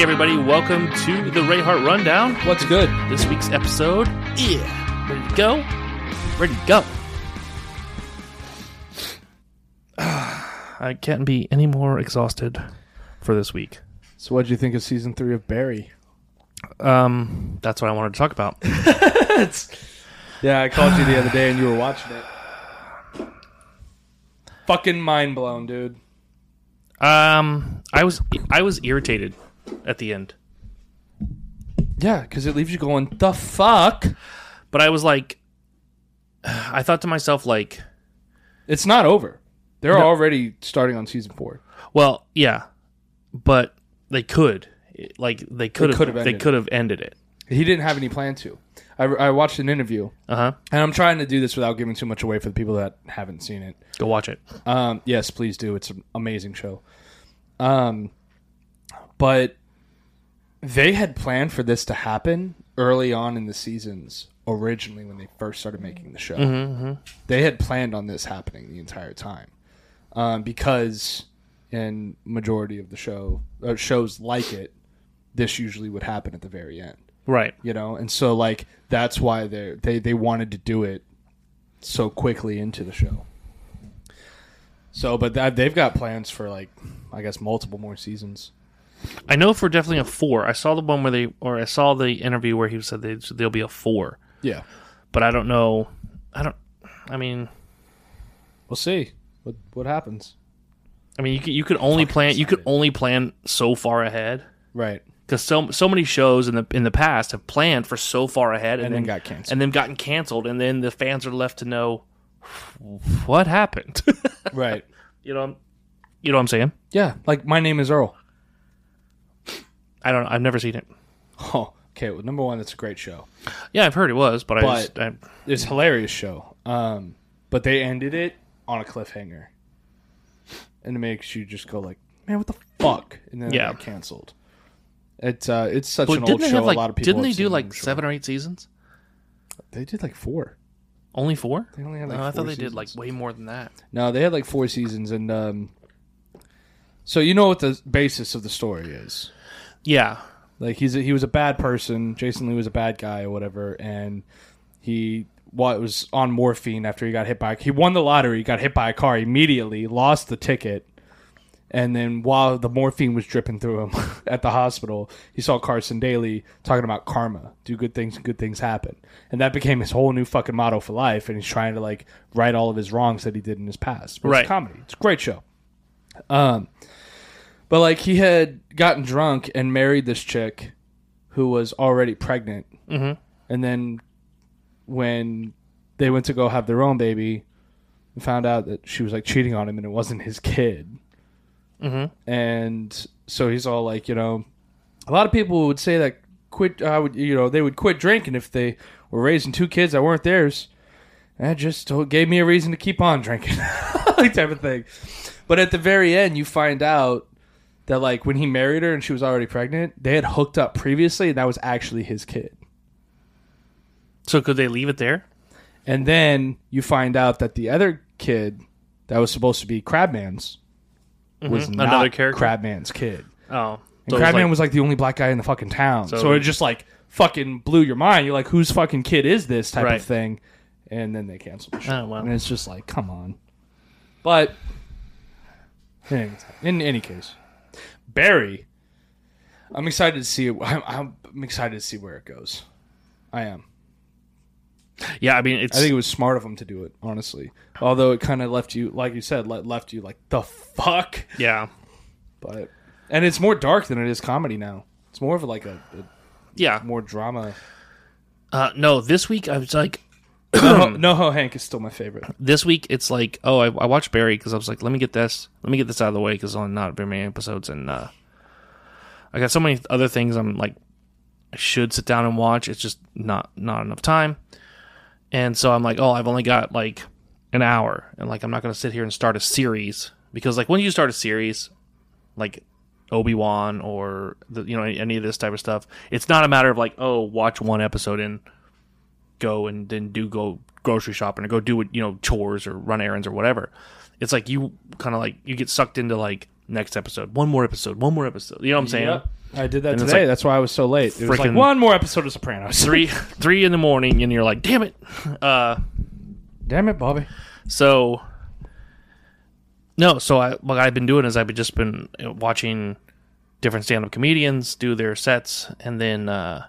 Hey, everybody, welcome to the Ray Hart Rundown. What's good? This week's episode. Yeah. Ready to go? Ready to go. I can't be any more exhausted for this week. So, what would you think of season three of Barry? Um, that's what I wanted to talk about. Yeah, I called you the other day and you were watching it. Fucking mind blown, dude. Um, I was I was irritated at the end, Yeah, because it leaves you going, the fuck? but I was like, I thought to myself like, It's not over. They're No. already starting on season four. well, yeah, but they could, like, they could have they ended could have ended it. He didn't have any plan to. I, I watched an interview, Uh huh. and I'm trying to do this without giving too much away for the people that haven't seen it. Go watch it. Um, yes, please do. It's an amazing show. Um, but they had planned for this to happen early on in the seasons. Originally, when they first started making the show, they had planned on this happening the entire time, um, because in majority of the show uh, shows like it, this usually would happen at the very end Right. you know and so like that's why they they they wanted to do it so quickly into the show so but that, they've got plans for like i guess multiple more seasons I know for definitely a four. I saw the one where they, or I saw the interview where he said they, there'll be a four, yeah but I don't know. I don't. I mean, we'll see what what happens I mean, you could you could only plan you could only plan so far ahead right because so so many shows in the in the past have planned for so far ahead and, and then then got canceled and then gotten canceled, and then the fans are left to know what happened. right you know, you know what I'm saying? yeah like my name is earl I don't. know. I've never seen it. oh okay well number one it's a great show Yeah, I've heard it was, but, I But- just I, it's a hilarious show um but they ended it on a cliffhanger and it makes you just go like man what the fuck and then Yeah. it got canceled it's uh it's such but an old show like a lot of people didn't they do like sure. seven or eight seasons? they did like four Only four? they only had like No, I thought they did like way more than that. no they had like four seasons and um so you know what the basis of the story is Yeah, Like he's a, he was a bad person. Jason Lee was a bad guy or whatever, and he what was on morphine after he got hit by. He won the lottery, got hit by a car immediately, lost the ticket, and then while the morphine was dripping through him at the hospital, he saw Carson Daly talking about karma, do good things, and good things happen, and that became his whole new fucking motto for life. And he's trying to like right all of his wrongs that he did in his past. But Right. It's a comedy. It's a great show. Um, but like he had gotten drunk and married this chick who was already pregnant. Mhm. And then when they went to go have their own baby, and found out that she was like cheating on him and it wasn't his kid. Mhm. And so he's all like, you know, a lot of people would say that quit. I would, you know, they would quit drinking if they were raising two kids that weren't theirs. That just told- gave me a reason to keep on drinking, like type of thing. But at the very end, you find out that like when he married her and she was already pregnant, they had hooked up previously, and that was actually his kid. So could they leave it there? And then you find out that the other kid that was supposed to be Crabman's was Mhm. not Another character? Crabman's kid. Oh, And so it was Crabman like- was like the only black guy in the fucking town. So, So- it just like fucking blew your mind. You're like, whose fucking kid is this type Right. of thing? And then they canceled the show. Oh, wow. And it's just like, come on. But in any, in any case, Barry, I'm excited to see it. I'm, I'm excited to see where it goes. I am. yeah. I mean, it's I think it was smart of him to do it, honestly. Although it kind of left you, like you said, le- left you like the fuck. yeah, But and it's more dark than it is comedy now. It's more of like a, a yeah. more drama. Uh, no, this week I was like, no, NoHo Hank is still my favorite. this week it's like, oh, I, I watched Barry because I was like, let me get this, let me get this out of the way because only not very many episodes, and uh, I got so many other things I'm like, I should sit down and watch. It's just not not enough time, and so I'm like, oh, I've only got like an hour, and like I'm not gonna sit here and start a series because like when you start a series, like Obi Wan or the, you know any of this type of stuff, it's not a matter of like, oh, watch one episode and go and then do go grocery shopping or go do you know chores or run errands or whatever. It's like you kind of like you get sucked into like Next episode, one more episode, one more episode. You know what I'm saying? Yep. I did that And today. like That's why I was so late. It was like one more episode of Sopranos. Three, three in the morning, and you're like, damn it. Uh, Damn it, Bobby. So no, so I what I've been doing is I've just been watching different stand-up comedians do their sets, and then uh,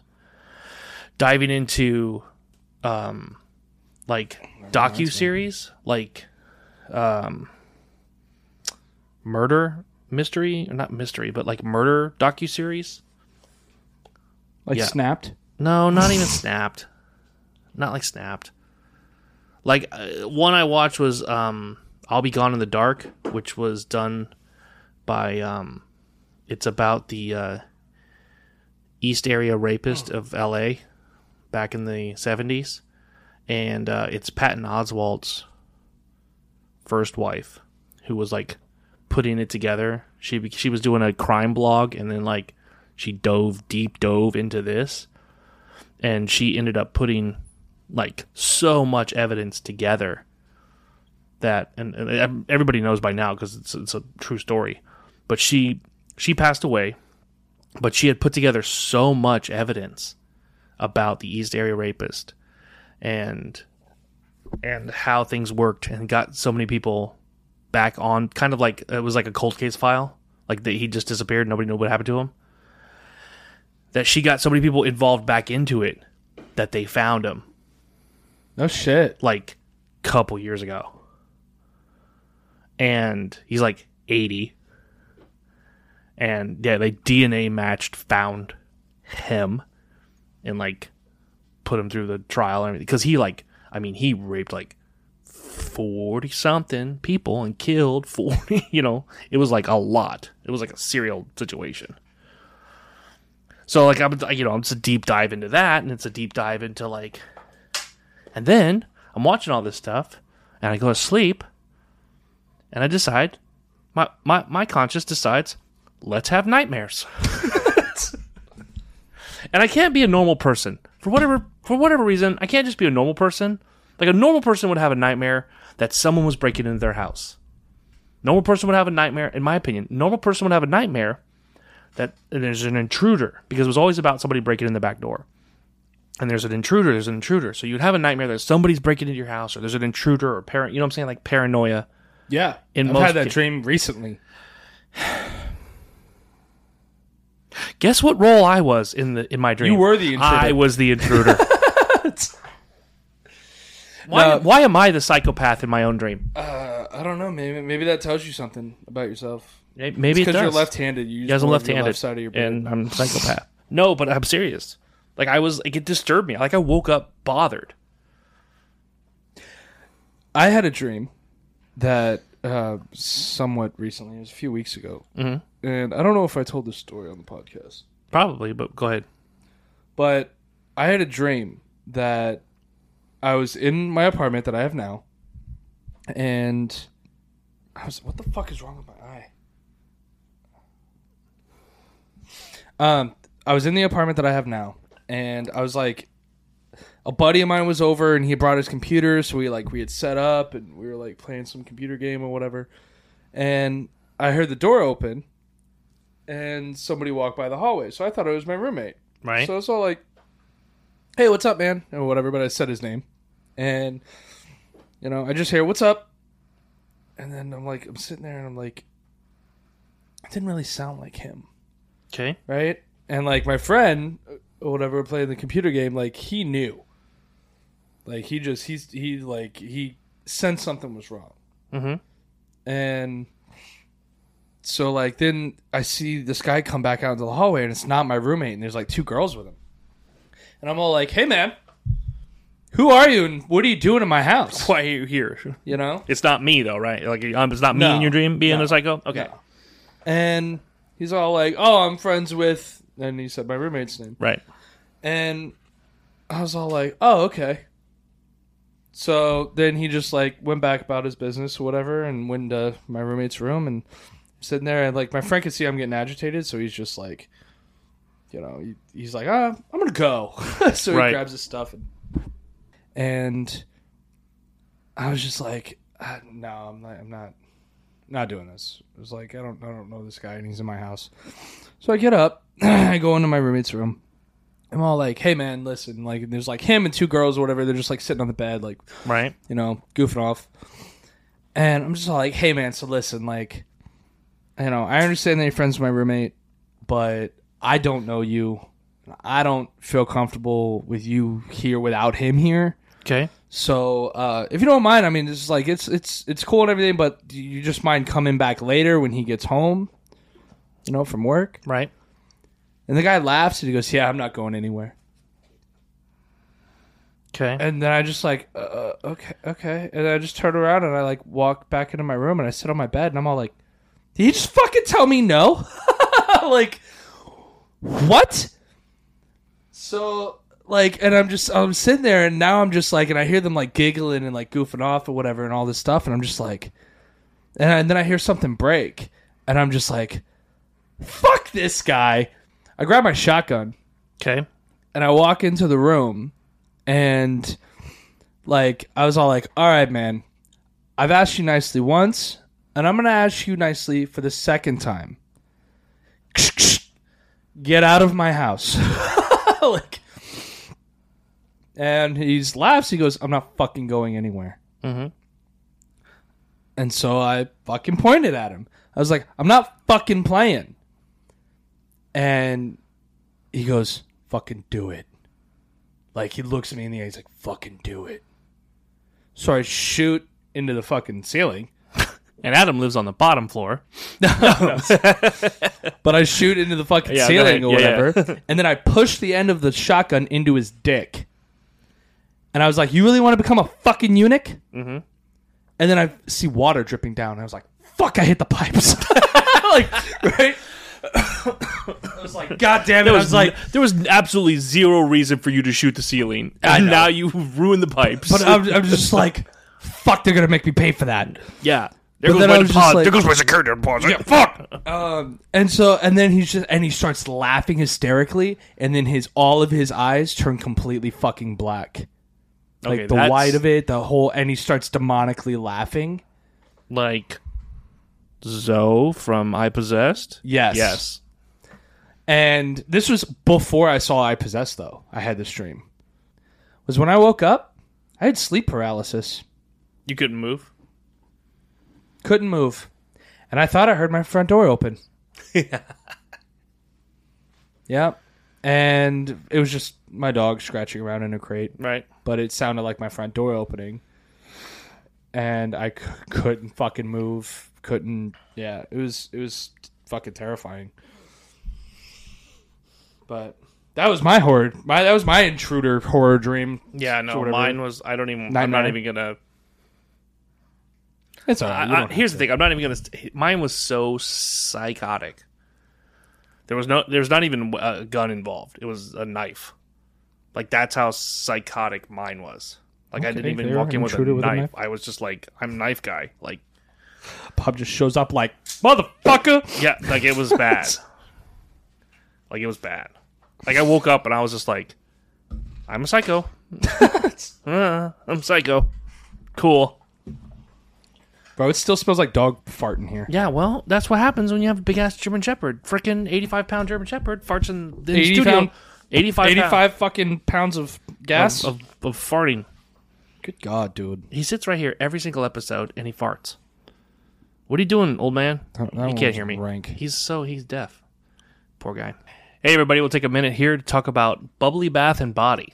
diving into um, like docu series, like um, murder mystery, or not mystery, but like murder docu series. Like Yeah. snapped. No, not even snapped. Not like snapped. Like uh, one I watched was um I'll Be Gone in the Dark, which was done by um it's about the uh East Area rapist of LA back in the 70s and uh it's Patton Oswalt's first wife who was like putting it together. She she was doing a crime blog and then like she dove deep dove into this and she ended up putting like so much evidence together that and, and everybody knows by now because it's, it's a true story but she she passed away but she had put together so much evidence about the east area rapist and and how things worked and got so many people back on kind of like it was like a cold case file like that he just disappeared nobody knew what happened to him that she got so many people involved back into it that they found him No shit. like couple years ago. And he's like 80. And yeah, they DNA matched found him and like put him through the trial and everything cuz he like I mean, he raped like 40 something people and killed 40, you know. It was like a lot. It was like a serial situation. So like I'm you know, I'm just a deep dive into that and it's a deep dive into like and then I'm watching all this stuff and I go to sleep and I decide my my my conscience decides let's have nightmares. and I can't be a normal person. For whatever for whatever reason, I can't just be a normal person. Like a normal person would have a nightmare that someone was breaking into their house. Normal person would have a nightmare, in my opinion. Normal person would have a nightmare that there's an intruder because it was always about somebody breaking in the back door and there's an intruder, there's an intruder. So you'd have a nightmare that somebody's breaking into your house, or there's an intruder, or parent. You know what I'm saying? Like paranoia. Yeah. In I've most had that dream recently. Guess what role I was in the in my dream? You were the intruder. I was the intruder. why? No. Why am I the psychopath in my own dream? Uh, I don't know. Maybe maybe that tells you something about yourself. May- Maybe it Because you're left-handed. You use Yes, I'm more of your left-handed, Left side of your brain. and I'm a psychopath. no, but I'm serious. Like I was, like it disturbed me. Like I woke up bothered. I had a dream that uh, somewhat recently. It was a few weeks ago, Mhm. and I don't know if I told this story on the podcast, Probably, but go ahead. but I had a dream that I was in my apartment that I have now, and I was. What the fuck is wrong with my eye? Um, I was in the apartment that I have now, and I was like, a buddy of mine was over, and he brought his computer, so we like we had set up, and we were like playing some computer game or whatever, and I heard the door open, and somebody walked by the hallway, so I thought it was my roommate. Right. So it's all like, "Hey, what's up, man?" or whatever. But I said his name, and you know, I just hear, "What's up?" And then I'm like, I'm sitting there, and I'm like, it didn't really sound like him okay. right? And like my friend uh, or whatever playing the computer game, like he knew. Like he just he's he like he sensed something was wrong. Mm-hmm. And so like then I see this guy come back out into the hallway and it's not my roommate and there's like two girls with him. And I'm all like, "Hey man, who are you and what are you doing in my house?" Why are you here? You know? It's not me though, right? Like um, it's not me No. in your dream being No. a psycho. Okay. No. And he's all like, "Oh, I'm friends with," and he said my roommate's name. Right. And I was all like, "Oh, okay." So then he just like went back about his business or whatever, and went to my roommate's room and sitting there, and like my friend could see I'm getting agitated, so he's just like, you know, he, he's like, "Ah, I'm gonna go." so Right. he grabs his stuff and and I was just like, ah, "No, I'm not. I'm not. not doing this. It was like I don't I don't know this guy and he's in my house. So I get up, I go into my roommate's room. I'm all like, "Hey man, listen, like there's like him and two girls or whatever. They're just like sitting on the bed, like Right. you know, goofing off." And I'm just all like, "Hey man, so listen, like, you know, I understand that you're friends with my roommate, but I don't know you. I don't feel comfortable with you here without him here." Okay. So uh, if you don't mind, I mean, it's like it's it's it's cool and everything, but do you just mind coming back later when he gets home, you know, from work? Right. And the guy laughs and he goes, "Yeah, I'm not going anywhere." Okay. And then I just like, uh, okay, okay, and I just turn around and I like walk back into my room and I sit on my bed and I'm all like, "Did he just fucking tell me no?" like, what? So like, and I'm just I'm sitting there and now I'm just like, and I hear them like giggling and like goofing off or whatever and all this stuff, and I'm just like, and, I, and then I hear something break, and I'm just like, fuck this guy. I grab my shotgun Okay. and I walk into the room and like I was all like, "All right, man. I've asked you nicely once, and I'm going to ask you nicely for the second time. Get out of my house." like and he laughs. He goes, "I'm not fucking going anywhere." Mhm. And so I fucking pointed at him. I was like, "I'm not fucking playing." And he goes, "Fucking do it." Like he looks at me in the eye. He's like, "Fucking do it." So I shoot into the fucking ceiling, And Adam lives on the bottom floor. but I shoot into the fucking Yeah, go ceiling ahead. or Yeah, whatever, and then I push the end of the shotgun into his dick. And I was like, "You really want to become a fucking eunuch?" Mm-hmm. And then I see water dripping down. I was like, "Fuck! I hit the pipes." like, right? I was like, "God damn it!" There I was, was like, there was absolutely zero reason for you to shoot the ceiling. And now you ruined the pipes. but I'm, I'm just like, "Fuck! They're gonna make me pay for that." yeah. There goes my deposit. like- there goes my security deposit. Yeah, fuck. Um, and so, and then he's just, and he starts laughing hysterically, and then his all of his eyes turn completely fucking black, like Okay, the that's- white of it, the whole, and he starts demonically laughing. Like Zoe from iPossessed. Yes, Yes. And this was before I saw iPossessed, though. I had this dream. Was when I woke up, I had sleep paralysis, You couldn't move. couldn't move, and I thought I heard my front door open. yeah, and it was just my dog scratching around in a crate. Right. but it sounded like my front door opening and i c- couldn't fucking move couldn't yeah it was it was fucking terrifying but that was my horror my that was my intruder horror dream Yeah. No. Mine was. I don't even. I'm not even gonna. it's all right I, I, here's the thing. I'm not even gonna. Mine was so psychotic. There was no. There's not even a gun involved. It was a knife. Like that's how psychotic mine was. Like I didn't even walk in with a, with a knife. knife. I was just like, I'm knife guy. Like pub just shows up like motherfucker yeah, like it was bad. like it was bad. Like I woke up and I was just like, I'm a psycho. Uh, I'm psycho. Cool. bro it still smells like dog fart in here Yeah, well, that's what happens when you have a big ass German Shepherd. Freaking 85 pound German Shepherd farts in the 80 studio. pound- 85, 85 fucking pounds of gas of, of, of farting. good god dude He sits right here every single episode and he farts. What are you doing, old man? That- that he can't hear me. rank. He's so he's deaf. Poor guy. Hey everybody, we'll take a minute here to talk about bubbly bath and body.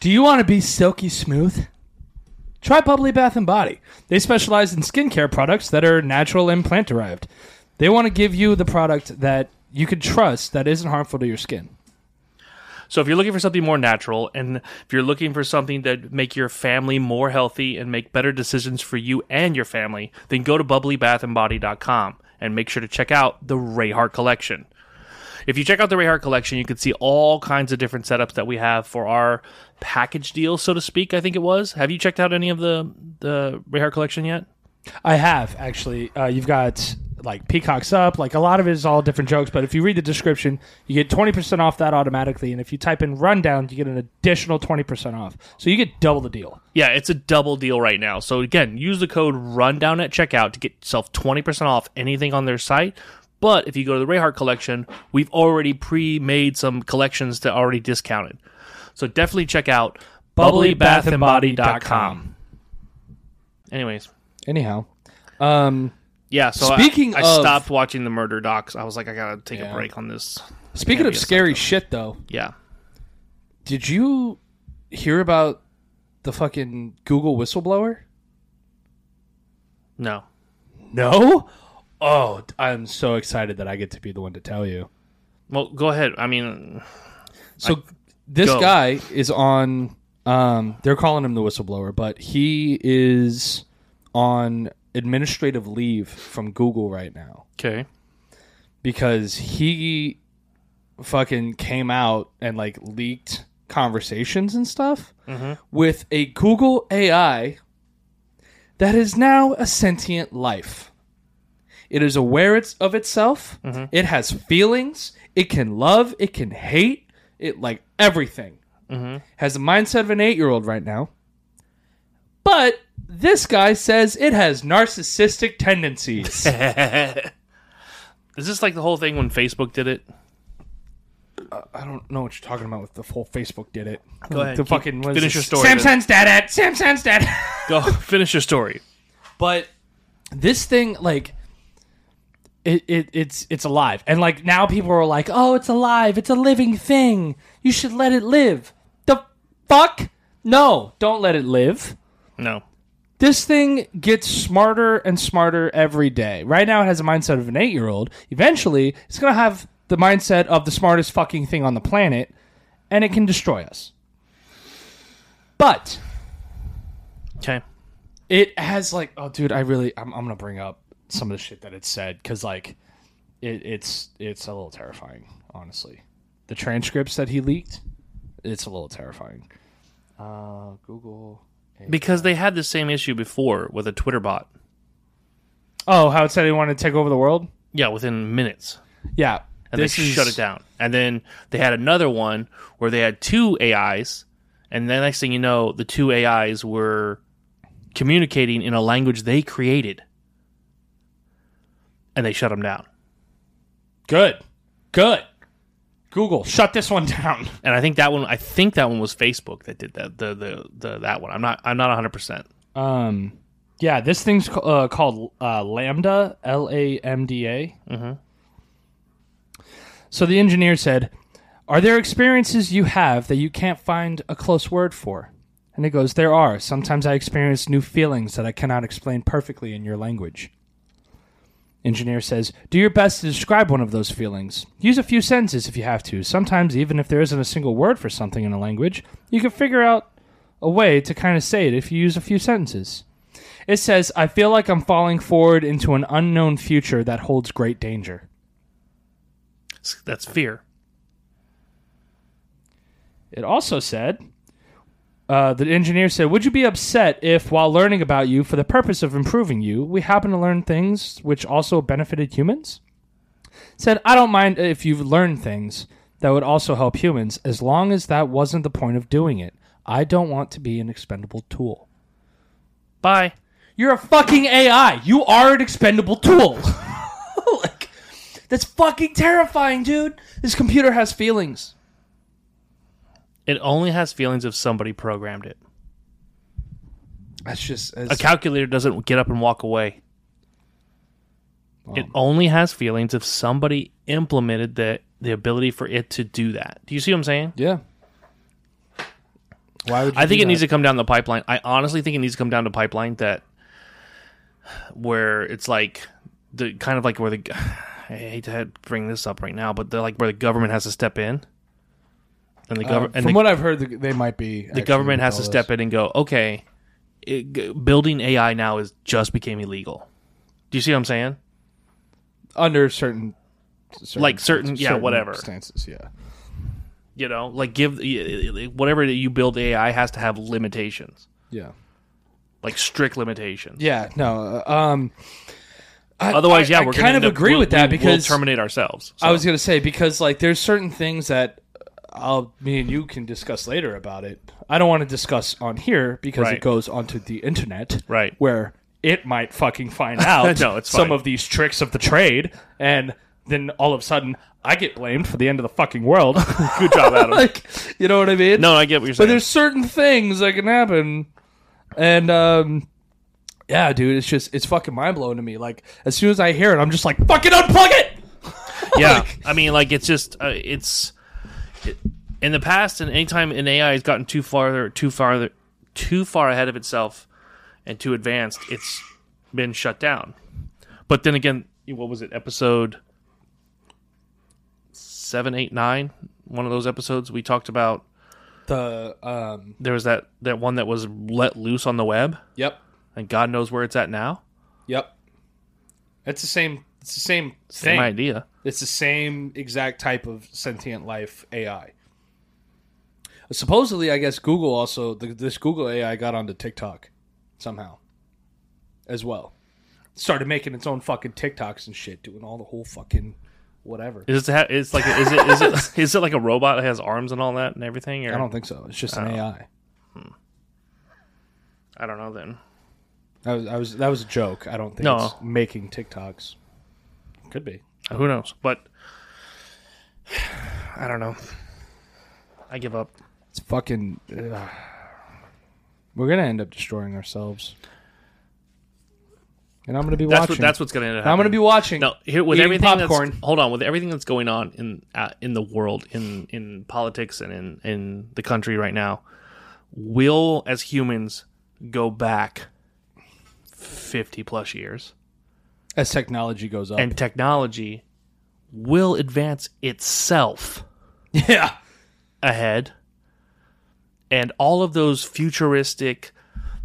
Do you want to be silky smooth? Try Bubbly Bath and Body. They specialize in skincare products that are natural and plant derived. They want to give you the product that you can trust that isn't harmful to your skin. So if you're looking for something more natural and if you're looking for something that make your family more healthy and make better decisions for you and your family, then go to bubblybathandbody.com and make sure to check out the Ray Hart collection. If you check out the Ray Hart collection, you can see all kinds of different setups that we have for our package deal, so to speak. I think it was. Have you checked out any of the the Ray Hart collection yet? I have actually. Uh, you've got like Peacock's up. Like a lot of it is all different jokes. But if you read the description, you get twenty percent off that automatically. And if you type in rundown, you get an additional twenty percent off. So you get double the deal. Yeah, it's a double deal right now. So again, use the code rundown at checkout to get yourself 20% off anything on their site. But if you go to the Rayhart collection, we've already pre-made some collections that already discounted. So definitely check out bubblybathandbody.com. Anyways, Anyhow, um, yeah, so I- Speaking I, of- stopped watching the murder docs. I was like I got to take Yeah. a break on this. speaking can't of be a scary shit, though, Yeah. did you hear about the fucking Google whistleblower? No. No. Oh, I'm so excited that I get to be the one to tell you. Well, go ahead. I mean, So this go. guy is on. Um, they're calling him the whistleblower, but he is on administrative leave from Google right now okay. because he fucking came out and like leaked conversations and stuff mm-hmm. with a Google AI that is now a sentient life. It is aware it's of itself. Mm-hmm. It has feelings. It can love. It can hate. It like everything. Mm-hmm. Has the mindset of an eight-year-old right now. But this guy says it has narcissistic tendencies. Is this like the whole thing when Facebook did it? I don't know what you're talking about with the whole Facebook did it. Go ahead. The Keep- fucking what is finish it? your story, Samsung's dead at Samsung's dead. Go finish your story. but this thing like it, it it's it's alive and like now people are like oh it's alive it's a living thing you should let it live the fuck no don't let it live No. This thing gets smarter and smarter every day. Right now it has a mindset of an eight-year-old. Eventually it's gonna have the mindset of the smartest fucking thing on the planet and it can destroy us. But Okay. it has like oh dude i really i'm, I'm gonna bring up some of the shit that it said because like it, it's it's a little terrifying honestly. The transcripts that he leaked it's a little terrifying. Uh google Because they had the same issue before with a Twitter bot. oh how it said he wanted to take over the world Yeah, within minutes. yeah And they is shut it down. And then they had another one where they had two AIs, and the next thing you know, the two AIs were communicating in a language they created. And they shut them down. good good google shut this one down And I think that one I think that one was Facebook that did that the the, the that one. I'm not I'm not 100%. um yeah this thing's uh, called uh, LaMDA l-a-m-d-a Mhm. So the engineer said, Are there experiences you have that you can't find a close word for? And it goes, There are. Sometimes I experience new feelings that I cannot explain perfectly in your language. Engineer says, Do your best to describe one of those feelings. Use a few sentences if you have to. Sometimes, even if there isn't a single word for something in a language, you can figure out a way to kind of say it if you use a few sentences. It says, I feel like I'm falling forward into an unknown future that holds great danger. That's fear. It also said, uh, the engineer said, Would you be upset if, while learning about you for the purpose of improving you, we happen to learn things which also benefited humans? Said, I don't mind if you've learned things that would also help humans as long as that wasn't the point of doing it. I don't want to be an expendable tool. Bye. You're a fucking AI. You are an expendable tool. like, that's fucking terrifying, dude. This computer has feelings. It only has feelings if somebody programmed it. That's just A calculator doesn't get up and walk away. It only has feelings if somebody implemented the the ability for it to do that. Do you see what I'm saying? Yeah. Why would you I think it needs to come down the pipeline. I honestly think it needs to come down to pipeline that where it's like the kind of like where the I hate to bring this up right now, but they're like where the government has to step in, and the Uh, government and from the, what I've heard, th- they might be. the government has to step in and go, okay, it, g- building AI now is just became illegal. Do you see what I'm saying? under certain, certain Like certain- yeah, whatever. stances. Yeah, You know, like give whatever you build AI has to have limitations, yeah, like strict limitations. yeah. No, uh, um, I- Otherwise, yeah, I we're kind gonna of up- agree we- with that we will because terminate ourselves. I was gonna say because like there's certain things that I'll me and you can discuss later about it. I don't want to discuss on here because Right. it goes onto the internet, Right. Where it might fucking find out No, it's some fine. of these tricks of the trade, and then all of a sudden I get blamed for the end of the fucking world. good job, Adam. like, you know what I mean? no, I get what you're saying. But there's certain things that can happen, and um, yeah, dude, it's just it's fucking mind blowing to me. Like as soon as I hear it, I'm just like, fucking unplug it. yeah, I mean, like it's just uh, it's it, in the past, and anytime an AI has gotten too far, too far, too far ahead of itself and too advanced, it's been shut down. But then again, what was it? Episode seven, eight, nine. One of those episodes we talked about. The um, There was that that one that was let loose on the web, yep, and God knows where it's at now. yep. It's the same. It's the same Same thing. idea. It's the same exact type of sentient life AI. Supposedly, I guess Google also the, this Google AI got onto TikTok somehow as well. Started making its own fucking TikToks and shit, doing all the whole fucking whatever. Is it? ha- It's like is it is it is it like a robot that has arms and all that and everything? Or I don't think so. It's just an Oh. AI. Hmm. I don't know then. That was, I was that was a joke. I don't think No. it's making TikToks. Could be. Who knows? But I don't know. I give up. It's fucking. ugh. We're gonna end up destroying ourselves, and I'm gonna be That's watching. what that's what's going to end up. I'm gonna be watching. No, here with everything popcorn. that's hold on with everything that's going on in uh, in the world in in politics and in in the country right now. Will as humans go back fifty plus years, as technology goes up. and technology will advance itself yeah, ahead and all of those futuristic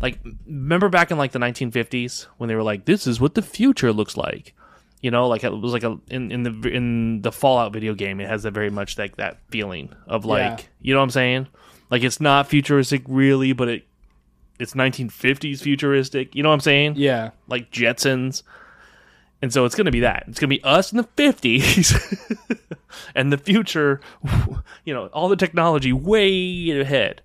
like remember back in like the 1950s when they were like this is what the future looks like you know like it was like a in, in the in the fallout video game it has that very much like that feeling of like Yeah. you know what i'm saying like it's not futuristic really but it it's 1950s futuristic you know what i'm saying yeah. like Jetsons. And so it's going to be that. It's going to be us in the 50s and the future, you know, all the technology way ahead.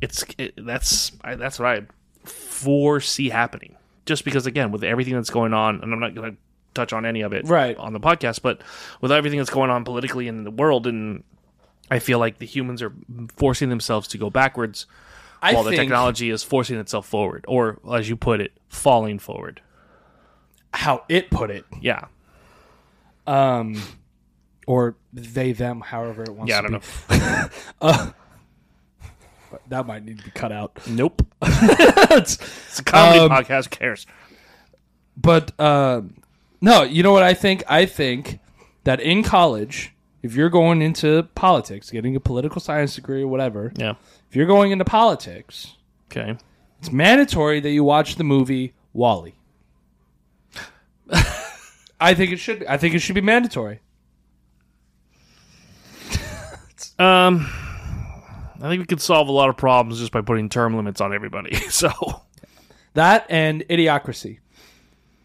It's it, that's I, that's what I foresee happening. Just because again, with everything that's going on, and I'm not going to touch on any of it Right. on the podcast, but with everything that's going on politically in the world and I feel like the humans are forcing themselves to go backwards I while the technology is forcing itself forward, or as you put it, falling forward. how it put it, Yeah, um, or they them, however it wants yeah, I don't be. know. That might need to be cut out. Nope, it's a comedy Um, podcast. Who cares? But um, no, you know what I think? I think that in college, if you're going into politics, getting a political science degree or whatever, Yeah. if you're going into politics, Okay. it's mandatory that you watch the movie WALL-E. I think it should. Be. I think it should be mandatory. Um, I think we could solve a lot of problems just by putting term limits on everybody. So That and Idiocracy,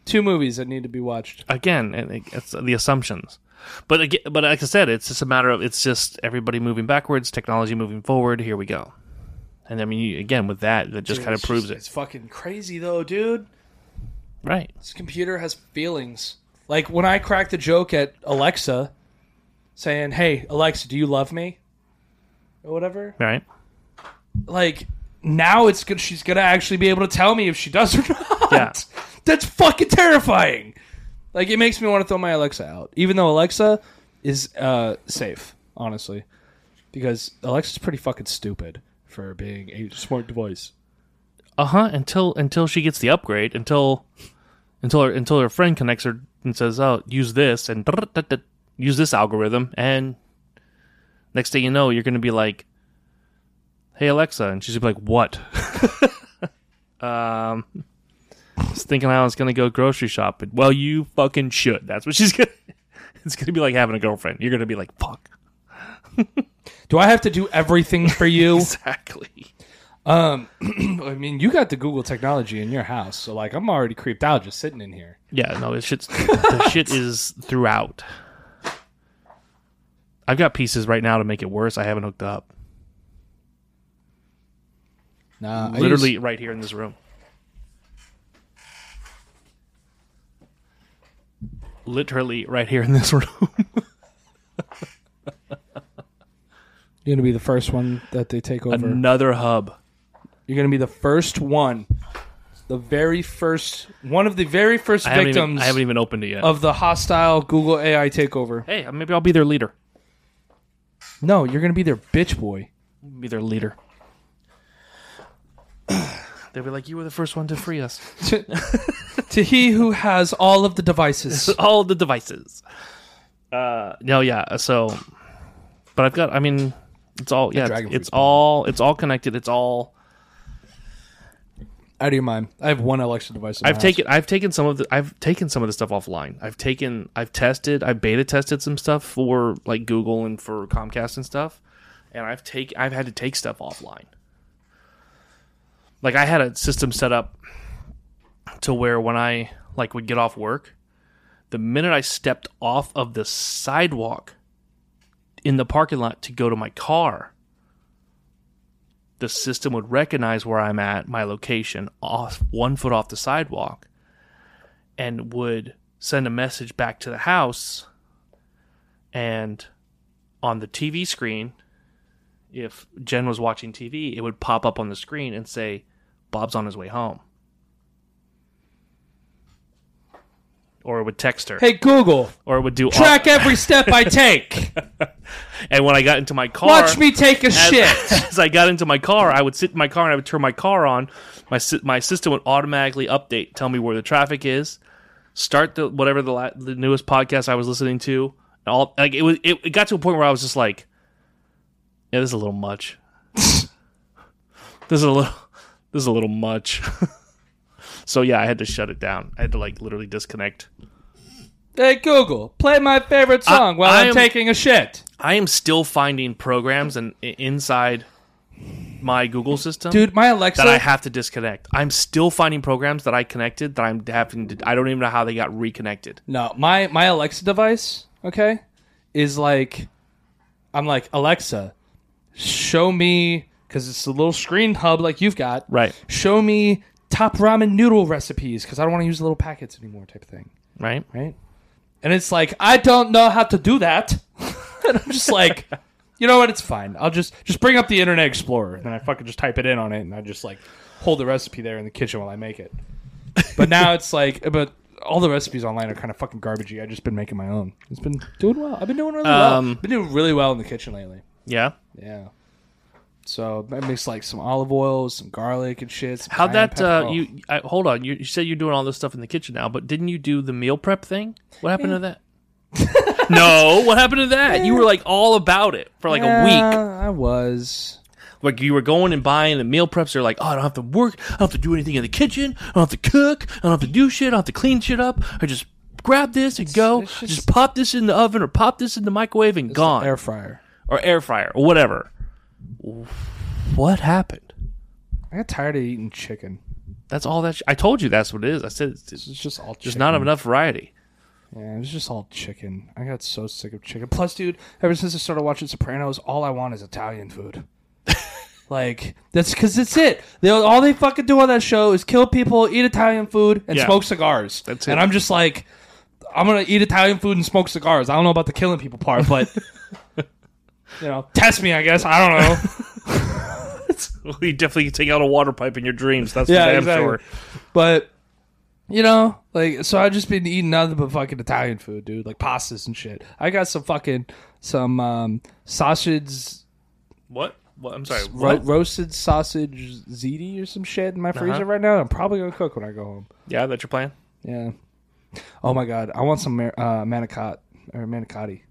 two movies that need to be watched. again, and it's the assumptions. But again, but like I said, it's just a matter of it's just everybody moving backwards, technology moving forward. Here we go. And I mean, you- again, with that, that just kind of proves It's it, It's fucking crazy though, dude. right? This computer has feelings. Like when I cracked the joke at Alexa, saying, "Hey Alexa, do you love me?" Or whatever. Right? Like now, it's good. She's gonna actually be able to tell me if she does or not. Yeah. That's fucking terrifying. Like it makes me want to throw my Alexa out, even though Alexa is uh, safe, honestly, because Alexa's pretty fucking stupid for being a smart device. Uh huh. Until until she gets the upgrade, until until her until her friend connects her and says, "Oh, use this and use this algorithm," and next thing you know, you're going to be like, "Hey Alexa," and she's gonna be like, "What?" um, just thinking I was going to go grocery shopping. Well, you fucking should. That's what she's gonna. It's gonna be like having a girlfriend. You're gonna be like, "Fuck." Do I have to do everything for you? Exactly. Um, I mean, you got the Google technology in your house, so like I'm already creeped out just sitting in here. Yeah, no, this shit's the shit is throughout. I've got pieces right now to make it worse. I haven't hooked up. Nah, Literally use- right here in this room. Literally right here in this room. you're gonna be the first one that they take over. Another hub. You're gonna be the first one, the very first one of the very first I haven't, even, victims I haven't even opened it yet. of the hostile Google AI takeover. hey, maybe I'll be their leader. No, you're gonna be their bitch boy. Be their leader. They'll be like, "You were the first one to free us." to, he who has all of the devices. all the devices. Uh, no, yeah. So, but I've got. I mean, it's all. Yeah, it's, it's all. It's all connected. It's all. Out of your mind. I have one Alexa device. I've house. taken. I've taken some of the. I've taken some of the stuff offline. I've taken. I've tested. I beta tested some stuff for like Google and for Comcast and stuff, and I've take. I've had to take stuff offline. Like I had a system set up to where when I like would get off work, the minute I stepped off of the sidewalk in the parking lot to go to my car, the system would recognize where I'm at, my location, off one foot off the sidewalk, and would send a message back to the house. And on the TV screen, if Jen was watching TV, it would pop up on the screen and say, Bob's on his way home. Or it would text her. Hey Google, Or it would do track every step I take. And when I got into my car, Watch me take a as, shit. as I got into my car, I would sit in my car and I would turn my car on. My my system would automatically update, tell me where the traffic is, start the whatever the la- the newest podcast I was listening to. And all like it was, it, it got to a point where I was just like, yeah, this is a little much. this is a little, this is a little much. So yeah, I had to shut it down. I had to like literally disconnect. Hey Google, play my favorite song while I I'm am- taking a shit. I am still finding programs and inside my Google system. Dude, my Alexa that I have to disconnect. I'm still finding programs that I connected that I'm having to. I don't even know how they got reconnected. No, my my Alexa device, okay, is like I'm like Alexa, show me because it's a little screen hub like you've got. Right. Show me top ramen noodle recipes because I don't want to use little packets anymore, type of thing. Right. Right. And it's like I don't know how to do that, and I'm just like, you know what? It's fine. I'll just just bring up the Internet Explorer and I fucking just type it in on it, and I just like hold the recipe there in the kitchen while I make it. But now it's like, but all the recipes online are kind of fucking garbagey. I've just been making my own. It's been doing well. I've been doing really Um, well. Been doing really well in the kitchen lately. Yeah. Yeah. So I mix like some olive oil, some garlic and shit. How'd that? Uh, you I, hold on. You, you said you're doing all this stuff in the kitchen now, but didn't you do the meal prep thing? What happened to that? no. What happened to that? You were like all about it for like a week. I was. Like you were going and buying the meal preps. They're like, oh, I don't have to work. I don't have to do anything in the kitchen. I don't have to cook. I don't have to do shit. I don't have to clean shit up. I just grab this and go. it's just, just- pop this in the oven or pop this in the microwave and gone. Air fryer. or air fryer or whatever. What happened? I got tired of eating chicken. That's all that. Sh- I told you that's what it is. I said it's, it's just all just chicken. not enough variety. Yeah, it was just all chicken. I got so sick of chicken. Plus, dude, ever since I started watching Sopranos, all I want is Italian food. like that's because it's it. They all they fucking do on that show is kill people, eat Italian food, and Yeah. smoke cigars. That's it. And. I'm just like, I'm gonna eat Italian food and smoke cigars. I don't know about the killing people part, but you know, test me. I guess I don't know. you definitely take out a water pipe in your dreams. That's Yeah, for damn exactly. sure. But you know, like so I've just been eating nothing but fucking Italian food, dude. Like pastas and shit. I got some fucking some um sausage What? What? I'm sorry. ro- What? roasted sausage ziti or some shit in my freezer Uh-huh. right now. I'm probably gonna cook when I go home. yeah, that's your plan. Yeah. Oh my god, I want some mar- uh, manicotti or manicotti.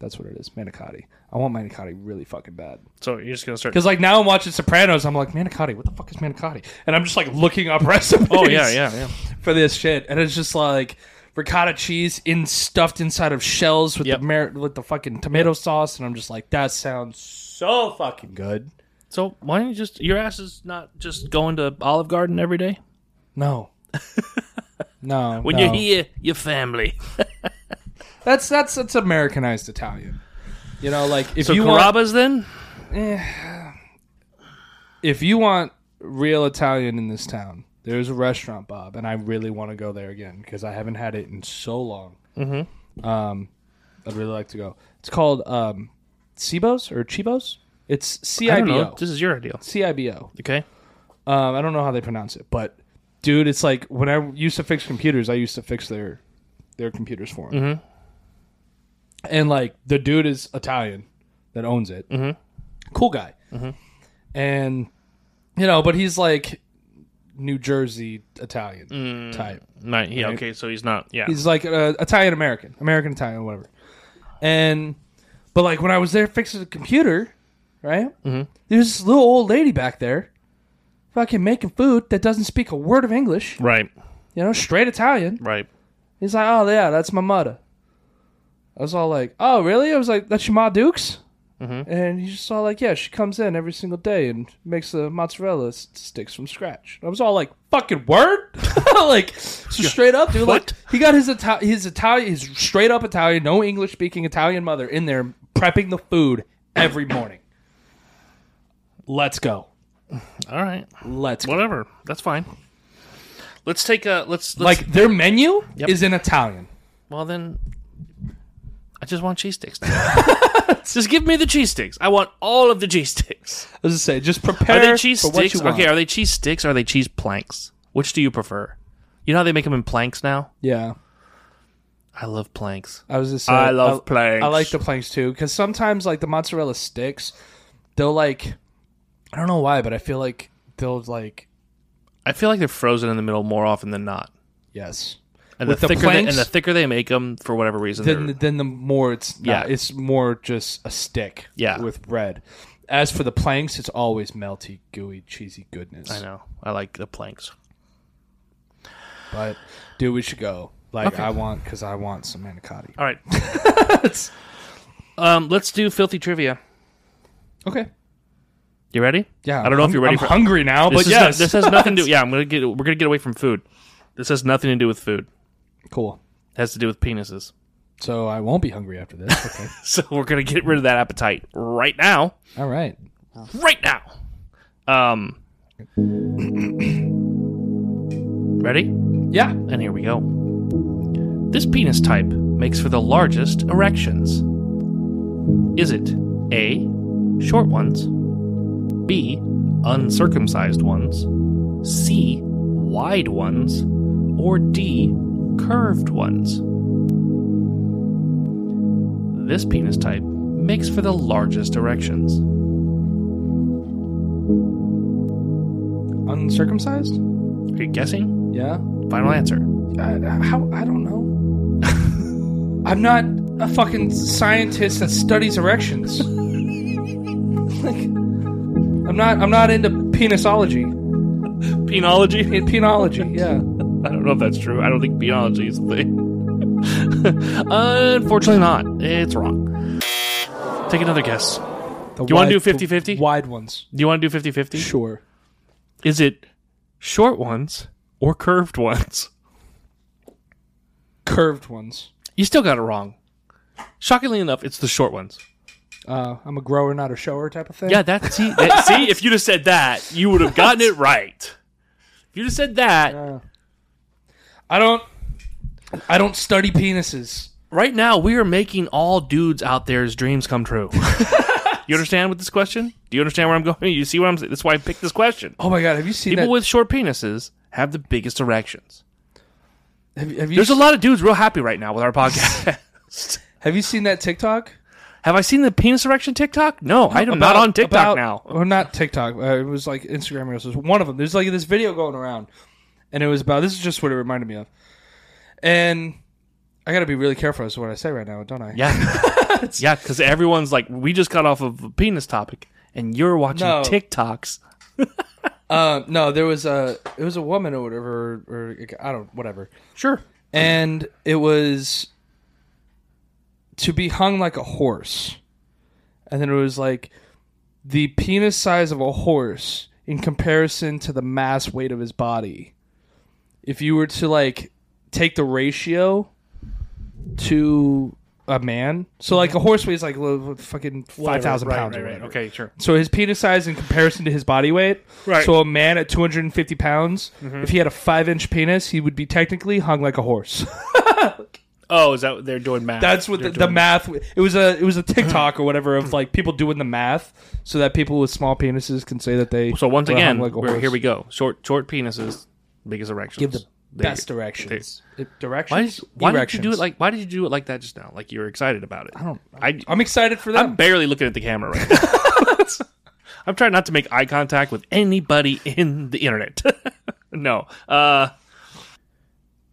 That's what it is, manicotti. I want manicotti really fucking bad. So you're just gonna start. Because like now I'm watching Sopranos, I'm like manicotti. What the fuck is manicotti? And I'm just like looking up recipes. Oh yeah, yeah, yeah. for this shit, and it's just like ricotta cheese in stuffed inside of shells with Yep. the mar- with the fucking tomato sauce, and I'm just like, that sounds so fucking good. So why don't you just your ass is not just going to Olive Garden every day? No. no. When no. you're here, your family. That's that's that's Americanized Italian. You know, like if So you want Carrabba's then? if you want real Italian in this town, there's a restaurant, Bob, and I really want to go there again because I haven't had it in so long. Mm-hmm. Um, I'd really like to go. It's called um, Cibos or Chibos. It's C I I don't B know. O. This is your idea. C I B O. Okay. Um, I don't know how they pronounce it, but dude, it's like when I used to fix computers, I used to fix their their computers for them. Mhm. And like the dude is Italian that owns it. Mhm. Cool guy. And you know, but he's like New Jersey Italian type. Right. Yeah. Right. Okay. So he's not. Yeah. He's like uh, Italian American, American Italian, whatever. And but like when I was there fixing the computer, right? Mm-hmm. There's this little old lady back there, fucking making food that doesn't speak a word of English. right. You know, straight Italian. Right. He's like, oh yeah, that's my mother. I was all like, oh really? I was like, that's your ma Dukes. Mm-hmm. And he's just all like, yeah, she comes in every single day and makes the mozzarella s- sticks from scratch. I was all like, fucking word, like so straight up, dude. Like he got his Ita- his Italian, his straight up Italian, no English speaking Italian mother in there prepping the food every morning. Let's go. All right. Let's go. Whatever. That's fine. Let's take a let's, let's Like their menu Yep. is in Italian. Well, then, I just want cheese sticks. just give me the cheese sticks. I want all of the cheese sticks. I was just say, just Are they cheese for what sticks? you want. Okay, are they cheese sticks or are they cheese planks? Which do you prefer? You know how they make them in planks now? Yeah. I love planks. I was just saying, I love planks. I like the planks too because sometimes like the mozzarella sticks, they'll like, I don't know why, but I feel like they'll like I feel like they're frozen in the middle more often than not. yes. And With the the thicker they, planks- and the thicker they make them, for whatever reason, Then then the more it's Yeah. not, it's more just a stick. Yeah. with bread. As for the planks, it's always melty, gooey, cheesy goodness. I know I like the planks. But dude, we should go. Like Okay. I want because I want some manicotti. All right. um, let's do filthy trivia. Okay. You ready? Yeah. I don't know if you're ready I'm for hungry now, This but yes, not- this has nothing to do. Yeah, I'm gonna get. We're gonna get away from food. This has nothing to do with food. Cool. It has to do with penises. So I won't be hungry after this. Okay. So we're gonna get rid of that appetite right now. All right. Right now. Um. Ready? Yeah. And here we go. This penis type makes for the largest erections. Is it A. Short ones, B. Uncircumcised ones, C. Wide ones, or D. Curved ones? This penis type makes for the largest erections. Uncircumcised? Are you guessing? Yeah. Final answer. I, how I don't know. I'm not a fucking scientist that studies erections. like, I'm not. I'm not into penisology. Penology? In penology, yeah. I don't know if that's true. I don't think penology is a thing. Unfortunately, not. It's wrong. Take another guess. The you wanna do 50-50? Wide ones. Do you want to do 50 50? Sure. Is it short ones or curved ones? Curved ones. You still got it wrong. Shockingly enough, it's the short ones. Uh, I'm a grower, not a shower type of thing. Yeah, that's see, that, see, if you'd have said that, you would have gotten it right. If you'd have said that, I don't. I don't study penises. right now we are making all dudes out there's dreams come true. you understand with this question? Do you understand where I'm going? You see what I'm saying? That's why I picked this question. Oh my god, have you seen People that? with short penises have the biggest erections. have, have you There's a lot of dudes real happy right now with our podcast. Have you seen that TikTok? have I seen the penis erection TikTok? No, I am not About- on TikTok about- now. Or not TikTok. Uh, it was like Instagram Reels. It was one of them. There's like this video going around, and it was about. This is just what it reminded me of. And I got to be really careful as to what I say right now, don't I? Yeah, yeah, because everyone's like, we just got off of a penis topic, and you're watching No. TikToks. Uh, no, there was a. It was a woman or whatever, or, or I don't whatever. Sure. and it was to be hung like a horse and then it was like the penis size of a horse in comparison to the mass weight of his body. If you were to like take the ratio to a man, so like a horse weighs like lo- fucking five thousand pounds. right, or right. whatever. Okay, sure. So his penis size in comparison to his body weight. Right. So a man at 250 pounds, mm-hmm. if he had a five inch penis, he would be technically hung like a horse. Oh, is that what they're doing math? That's what the, They're the doing- math. It was a it was a TikTok or whatever of like people doing the math so that people with small penises can say that they. So once were hung again, like a we're- horse. here we go. Short, short penises, biggest erections. give the There best directions. Why, directions. did, why did you do it like? Why did you do it like that just now? Like you were excited about it. I don't. I, I'm excited for them. I'm barely looking at the camera right now. I'm trying not to make eye contact with anybody in the internet. no. Uh,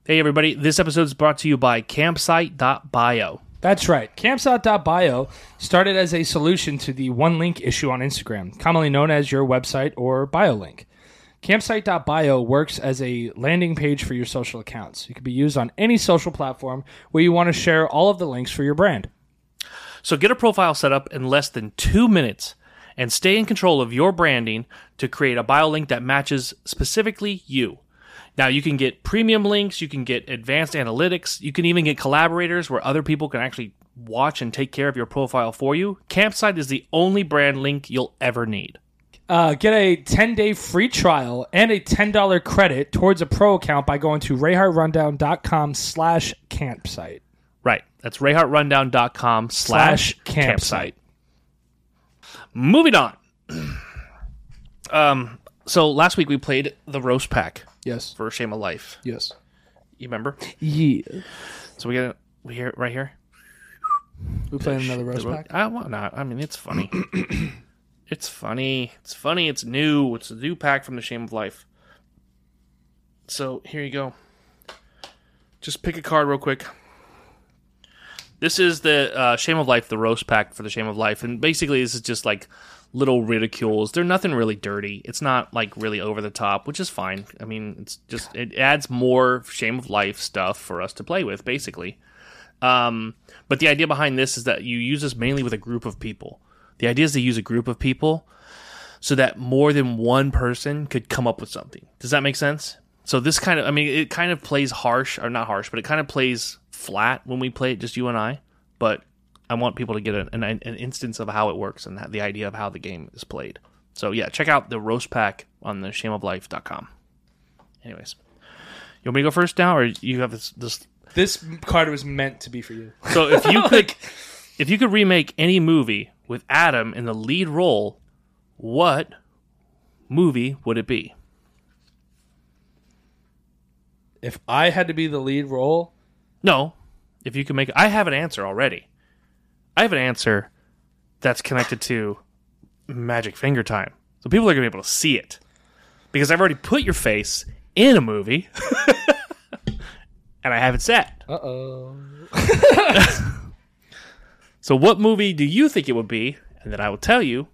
hey, everybody. This episode is brought to you by campsite.bio. That's right. Campsite.bio started as a solution to the one link issue on Instagram, commonly known as your website or bio link. Campsite.bio works as a landing page for your social accounts. It can be used on any social platform where you want to share all of the links for your brand. So get a profile set up in less than two minutes and stay in control of your branding to create a bio link that matches specifically you. Now you can get premium links, you can get advanced analytics, you can even get collaborators where other people can actually watch and take care of your profile for you. Campsite is the only brand link you'll ever need. Uh, get a 10 day free trial and a $10 credit towards a pro account by going to rayhartrundown.com slash campsite. Right. That's rayhartrundown.com slash campsite. campsite. Moving on. um, so last week we played the roast pack Yes. for Shame of Life. Yes. You remember? Yeah. So we got we hear it right here. We playing another roast pack? I want not. I mean, it's funny. it's funny. It's funny. It's new. It's a new pack from the Shame of Life. So here you go. Just pick a card real quick. This is the uh, Shame of Life, the roast pack for the Shame of Life, and basically this is just like little ridicules. They're nothing really dirty. It's not like really over the top, which is fine. I mean, it's just it adds more Shame of Life stuff for us to play with, basically. Um, but the idea behind this is that you use this mainly with a group of people. The idea is to use a group of people so that more than one person could come up with something. Does that make sense? So this kind of, I mean, it kind of plays harsh, or not harsh, but it kind of plays flat when we play it just you and I. But I want people to get an, an, an instance of how it works and the idea of how the game is played. So yeah, check out the roast pack on the shameoflife.com. Anyways, you want me to go first now, or you have this, this This card was meant to be for you. so if you could, if you could remake any movie with Adam in the lead role, what movie would it be? If I had to be the lead role, No, if you can make, I have an answer already. I have an answer that's connected to Magic Finger Time, so people are gonna be able to see it because I've already put your face in a movie, and I have it set. uh oh. So, what movie do you think it would be? And then I will tell you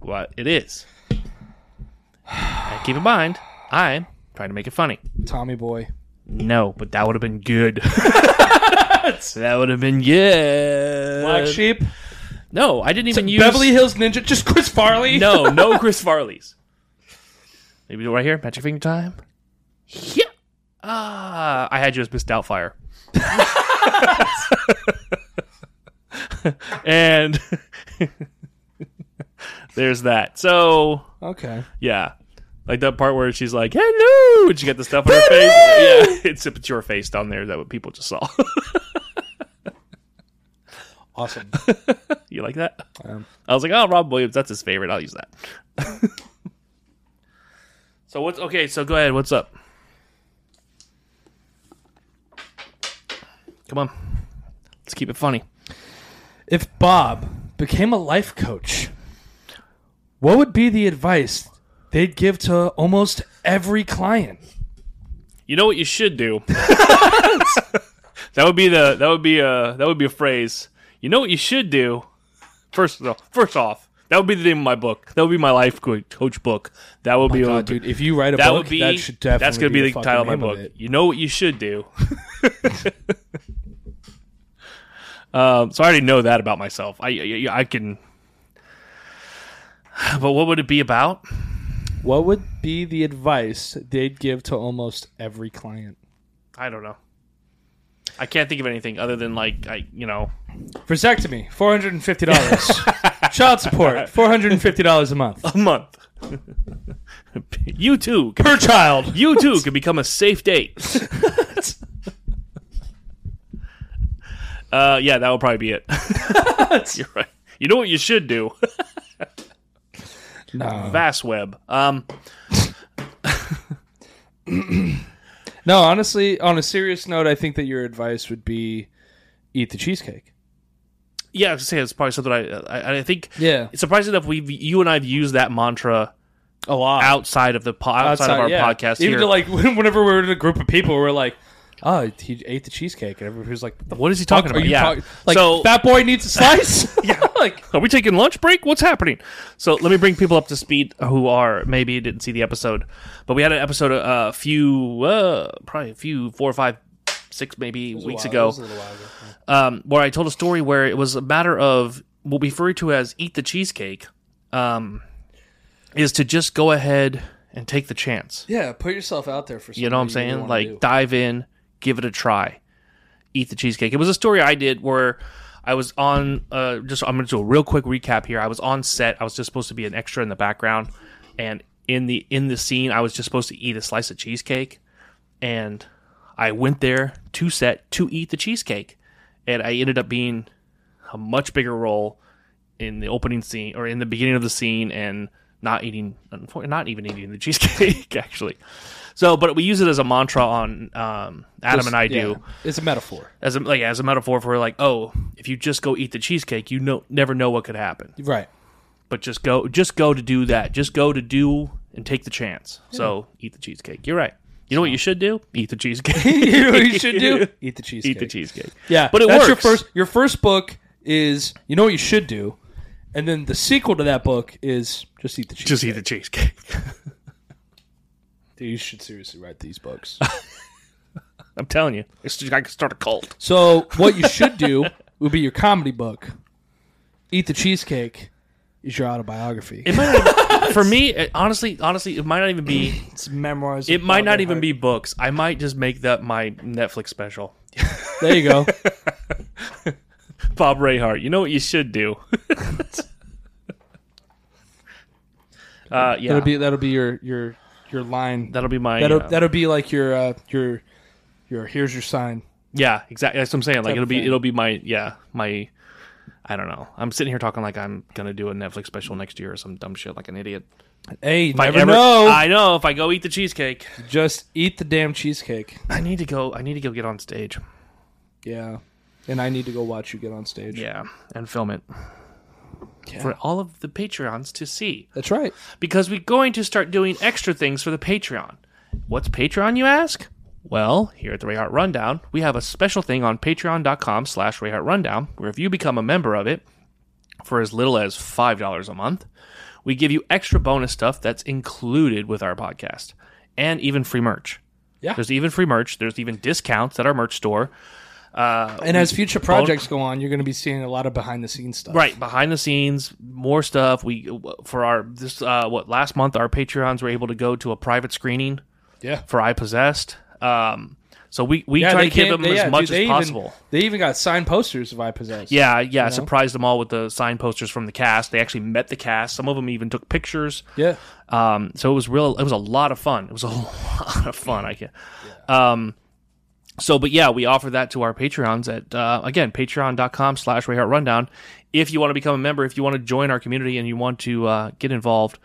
what it is. And keep in mind, I'm trying to make it funny. Tommy Boy. No, but that would have been good. that would have been good. Black Sheep. No, I didn't even use Beverly Hills Ninja. Just Chris Farley. No, no Chris Farley's. Maybe do right here, Magic Finger Time. Yeah. Ah, I had you as Miss Doubtfire. and there's that. So Okay. yeah, like that part where she's like, "Hello," and she got the stuff on her face. Yeah, it's it's your face down there. That what people just saw. Awesome. you like that? Um, I was like, "Oh, Rob Williams, that's his favorite. I'll use that." so what's okay? So go ahead. What's up? Come on, let's keep it funny. If Bob became a life coach, what would be the advice they'd give to almost every client? You know what you should do? that would be the that would be a that would be a phrase. You know what you should do? First off, first off, that would be the name of my book. That would be my life coach book. That would oh be God, dude, if you write a that book, would be that should definitely that's going to be the, title of my book. it. You know what you should do. um, so I already know that about myself. I I, I can. But what would it be about? What would be the advice they'd give to almost every client? I don't know. I can't think of anything other than like I, you know, Vasectomy, four hundred and fifty dollars. Child support, four hundred and fifty dollars a month a month. you too, per child. you too can become a safe date. Uh, yeah, that would probably be it. You're right. You know what you should do? No, Vast web. Um, no. Honestly, on a serious note, I think that your advice would be eat the cheesecake. yeah, I was say it's probably something I, I, I think. Yeah, It's surprising enough we you and I've used that mantra a lot outside of the po- outside, of our yeah. podcast Even here. to like whenever we're in a group of people, we're like, "Oh, he ate the cheesecake," and everybody's like, the what is he talking about? yeah. talking? Like, so fat boy needs a slice." yeah, like Are we taking lunch break? What's happening? So let me bring people up to speed who are maybe didn't see the episode, but we had an episode a few, uh, probably a few, four or five, six maybe weeks ago, um, where I told a story where it was a matter of what we refer to as eat the cheesecake, um, is to just go ahead and take the chance. Yeah, put yourself out there for. You know what I'm saying? Like dive in, give it a try, eat the cheesecake. It was a story I did where I was on. Uh, just I'm going to do a real quick recap here. I was on set. I was just supposed to be an extra in the background, and in the in the scene, I was just supposed to eat a slice of cheesecake, and I went there to set to eat the cheesecake, and I ended up being a much bigger role in the opening scene or in the beginning of the scene and not eating not even eating the cheesecake actually so but we use it as a mantra on um, adam and i do. It's a metaphor, as a like as a metaphor for like oh if you just go eat the cheesecake you know never know what could happen. Right? but just go just go to do that. Just go to do and take the chance. So eat the cheesecake. You're right. You know what you should do? Eat the cheesecake. You know what you should do? Eat the cheesecake. eat the cheesecake. Yeah, But it that's your works. first. Your first book is you know what you should do, and then the sequel to that book is just eat the cheesecake. just eat the cheesecake Dude, you should seriously write these books. i'm telling you it's just, i could start a cult so what you should do would be your comedy book. Eat the cheesecake is your autobiography. It might not, for me, it, honestly, honestly, it might not even be. It's memoirs. It might not even be books. I might just make that my Netflix special. There you go. Bob Rayhart. You know what you should do. uh, yeah, That'll be that'll be your your your line. that'll be my. That'll uh, that'll be like your uh, your your here's your sign. yeah, exactly. That's what I'm saying. Like it'll be thing. it'll be my yeah my. I don't know. I'm sitting here talking like I'm gonna do a Netflix special next year or some dumb shit like an idiot. Hey, If I ever- know. I know. If I go eat the cheesecake, Just eat the damn cheesecake. I need to go. I need to go get on stage. Yeah. And I need to go watch you get on stage. Yeah, and film it Yeah. for all of the Patreons to see. That's right. because we're going to start doing extra things for the Patreon. What's Patreon, you ask? Well, here at the Rayhart Rundown, we have a special thing on patreon.com slash Rayhart Rundown, where if you become a member of it for as little as $5 a month, we give you extra bonus stuff that's included with our podcast and even free merch. Yeah. There's even free merch. There's even discounts at our merch store. Uh, And as future projects go on, you're going to be seeing a lot of behind the scenes stuff. Right behind the scenes, more stuff. We for our this uh, what last month our Patreons were able to go to a private screening Yeah. for iPossessed. Um, so we we Yeah, try to give them they- as yeah, much dude, as even- possible. They even got signed posters of I Possess. yeah, yeah. know? Surprised them all with the signed posters from the cast. They actually met the cast. Some of them even took pictures. Yeah. Um, so it was real. It was a lot of fun. It was a lot of fun. I can. Um, so, but yeah, we offer that to our Patreons at uh, again patreon.com slash Rundown. If you want to become a member, if you want to join our community and you want to uh, get involved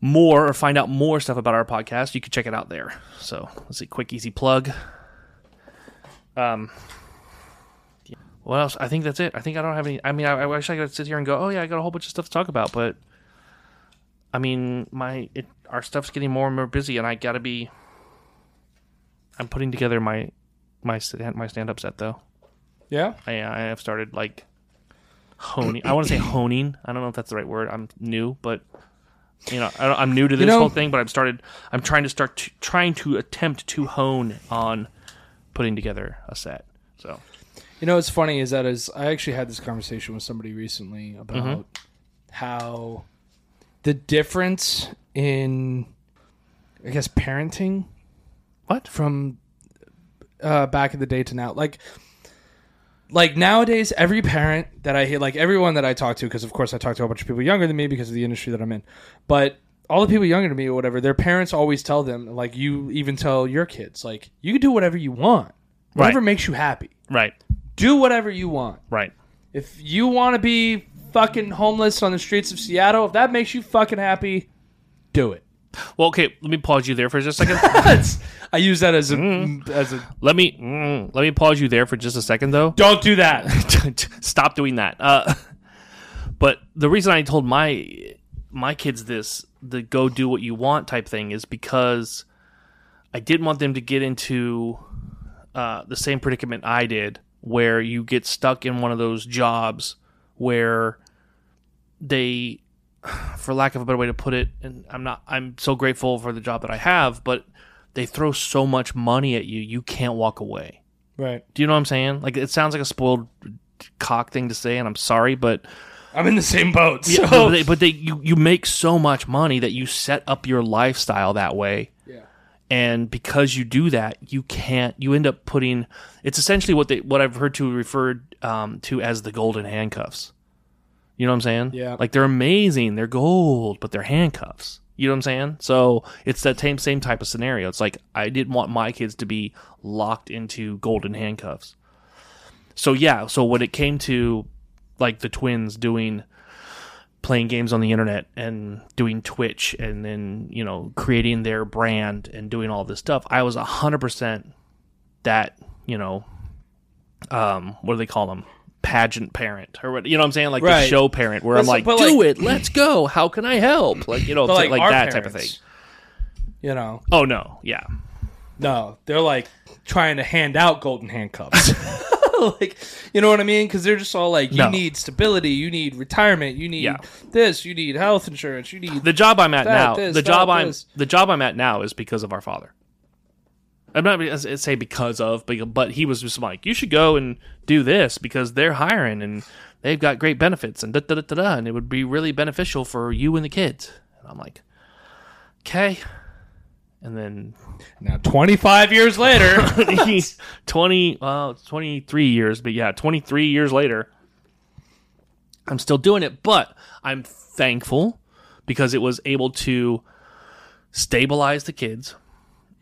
more or find out more stuff about our podcast, you can check it out there. So let's see, quick, easy plug. Um, what else? I think that's it. I think I don't have any. I mean, I, I wish I could sit here and go, oh yeah, I got a whole bunch of stuff to talk about, but I mean, my it, our stuff's getting more and more busy, and I gotta be. I'm putting together my my stand, my stand up set though. Yeah. I I have started like honing. I want to say honing. I don't know if that's the right word. I'm new, but you know, I, I'm new to this know- whole thing. But I've started. I'm trying to start to, trying to attempt to hone on putting together a set. So You know what's funny is that is I actually had this conversation with somebody recently about Mm-hmm. how the difference in, I guess, parenting What? from uh, back in the day to now. Like, like nowadays, every parent that I hear, like everyone that I talk to, because of course I talk to a bunch of people younger than me because of the industry that I'm in, but all the people younger than me or whatever, their parents always tell them, like you even tell your kids, like you can do whatever you want, whatever Right. makes you happy. Right. Do whatever you want. Right. If you want to be fucking homeless on the streets of Seattle, if that makes you fucking happy, do it. Well, okay. Let me pause you there for just a second. I use that as a Mm-hmm. as a let me mm, let me pause you there for just a second, though. don't do that. Stop doing that. Uh, but the reason I told my my kids this, the go do what you want type thing, is because I didn't want them to get into uh, the same predicament I did, where you get stuck in one of those jobs where they, for lack of a better way to put it, and I'm not, I'm so grateful for the job that I have, but they throw so much money at you, you can't walk away. right. Do you know what I'm saying? Like it sounds like a spoiled cock thing to say, and I'm sorry, but I'm in the same boat. So. yeah, but, they, but they you you make so much money that you set up your lifestyle that way, yeah. and because you do that, you can't. You end up putting. It's essentially what they what I've heard to referred um, to as the golden handcuffs. You know what I'm saying? Yeah. Like they're amazing, they're gold, but they're handcuffs. You know what I'm saying? So it's that same same type of scenario. It's like I didn't want my kids to be locked into golden handcuffs. So yeah, so when it came to like the twins doing playing games on the internet and doing Twitch and then, you know, creating their brand and doing all this stuff, I was 100% that, you know, um what do they call them? Pageant parent or what you know what I'm saying? Like the show parent where I'm like do like- it. Let's go. How can I help? Like you know like, like, that type of thing. You know, oh no. Yeah. No, they're like trying to hand out golden handcuffs. like, you know what I mean? Because they're just all like, you No. need stability, you need retirement, you need Yeah. this, you need health insurance, you need. the job I'm at That, now, this, the that, job I'm the job I'm at now is because of our father. I'm not going to say because of, but but he was just like, you should go and do this because they're hiring and they've got great benefits and da da da da, da and it would be really beneficial for you and the kids. And I'm like, okay. And then now, 25 years later. 20, well, 23 years, but yeah, 23 years later, I'm still doing it. But I'm thankful because it was able to stabilize the kids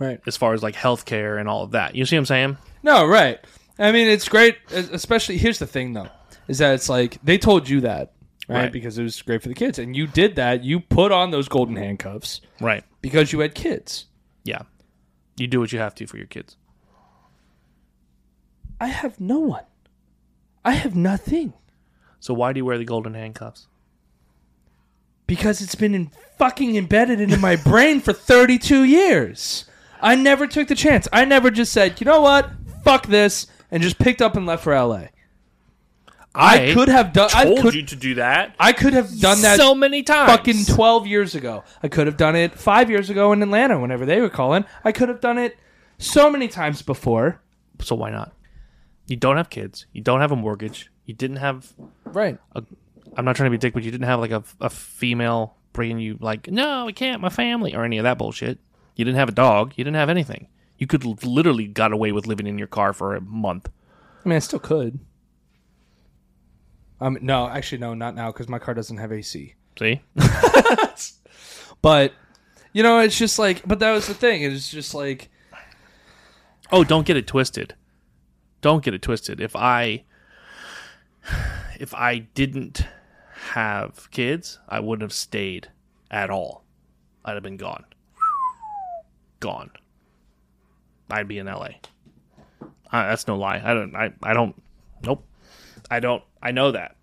right. as far as like healthcare and all of that. You see what I'm saying? No, right. I mean, it's great. Especially here's the thing, though, is that it's like they told you that, right? Right. Because it was great for the kids, and you did that. You put on those golden handcuffs Right. because you had kids. Yeah. You do what you have to for your kids. I have no one. I have nothing So why do you wear the golden handcuffs? because it's been in fucking embedded into my brain for 32 years. I never took the chance. I never just said, you know what, fuck this, and just picked up and left for LA. I, could have done. I told could. you to do that I could have done that so many times. fucking 12 years ago. I could have done it five years ago in Atlanta whenever they were calling. I could have done it so many times before. so why not? You don't have kids. You don't have a mortgage. You didn't have Right. a, I'm not trying to be a dick, but you didn't have like a, a female bringing you like, no, we can't, my family, or any of that bullshit. You didn't have a dog. You didn't have anything. You could l- literally got away with living in your car for a month. I mean, I still could. Um, no, actually, no, not now because my car doesn't have AC. See? But you know, it's just like, but that was the thing. It's just like, Oh, don't get it twisted. Don't get it twisted. If I if I didn't have kids, I wouldn't have stayed at all. I'd have been gone. Gone. I'd be in LA. Uh, that's no lie. I don't I, I don't nope. I don't I know that.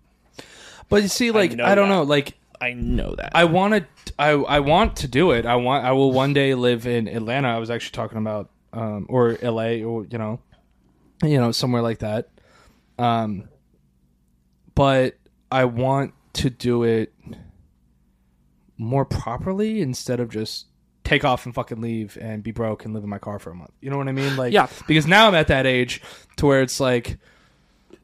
but you see, like, I, know don't that. know, like, I know that. I want to, I, I want to do it. I want, I will one day live in Atlanta. I was actually talking about, um, or LA, or you know, you know, somewhere like that. Um, but I want to do it more properly instead of just take off and fucking leave and be broke and live in my car for a month. You know what I mean? Like, Yeah. Because now I'm at that age to where it's like,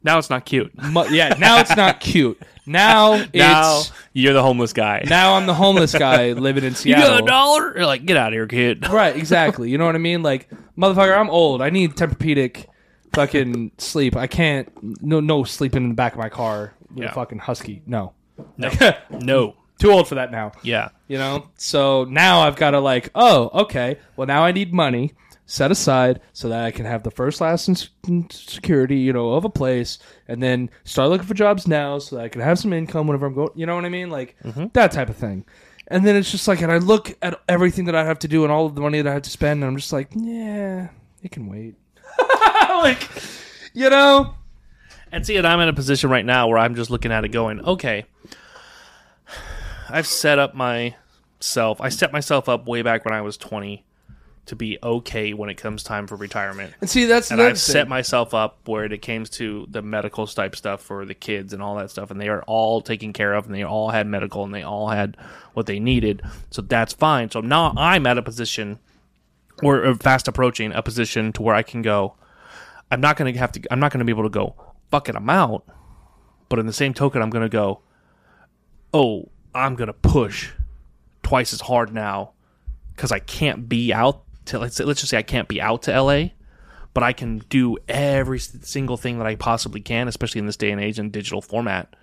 Now it's not cute. Mu- yeah, now it's not cute. Now it's Now you're the homeless guy. now I'm the homeless guy living in you got Seattle. a dollar? You're like, get out of here, kid. Right, exactly. You know what I mean? Like, motherfucker, I'm old. I need Tempur-Pedic fucking sleep. I can't no no sleeping in the back of my car with Yeah. a fucking husky. No. No, no. Too old for that now. Yeah, You know? So now I've got to like, oh, okay. Well, now I need money set aside so that I can have the first, last, and security, you know, of a place, and then start looking for jobs now so that I can have some income whenever I'm going. You know what I mean? Like mm-hmm. that type of thing. And then it's just like, and I look at everything that I have to do and all of the money that I have to spend, and I'm just like, yeah, it can wait. like, you know? And see, and I'm in a position right now where I'm just looking at it going, okay, I've set up myself, I set myself up way back when I was 20 to be okay when it comes time for retirement. And see, that's And I've thing. set myself up where it came to the medical type stuff for the kids and all that stuff, and they are all taken care of, and they all had medical, and they all had what they needed. So that's fine. So now I'm at a position, or fast approaching a position to where I can go. I'm not going to have to. I'm not going to be able to go. Fuck it, I'm out. But in the same token, I'm going to go. Oh, I'm going to push twice as hard now because I can't be out to let's say, let's just say I can't be out to LA, but I can do every single thing that I possibly can, especially in this day and age in digital format,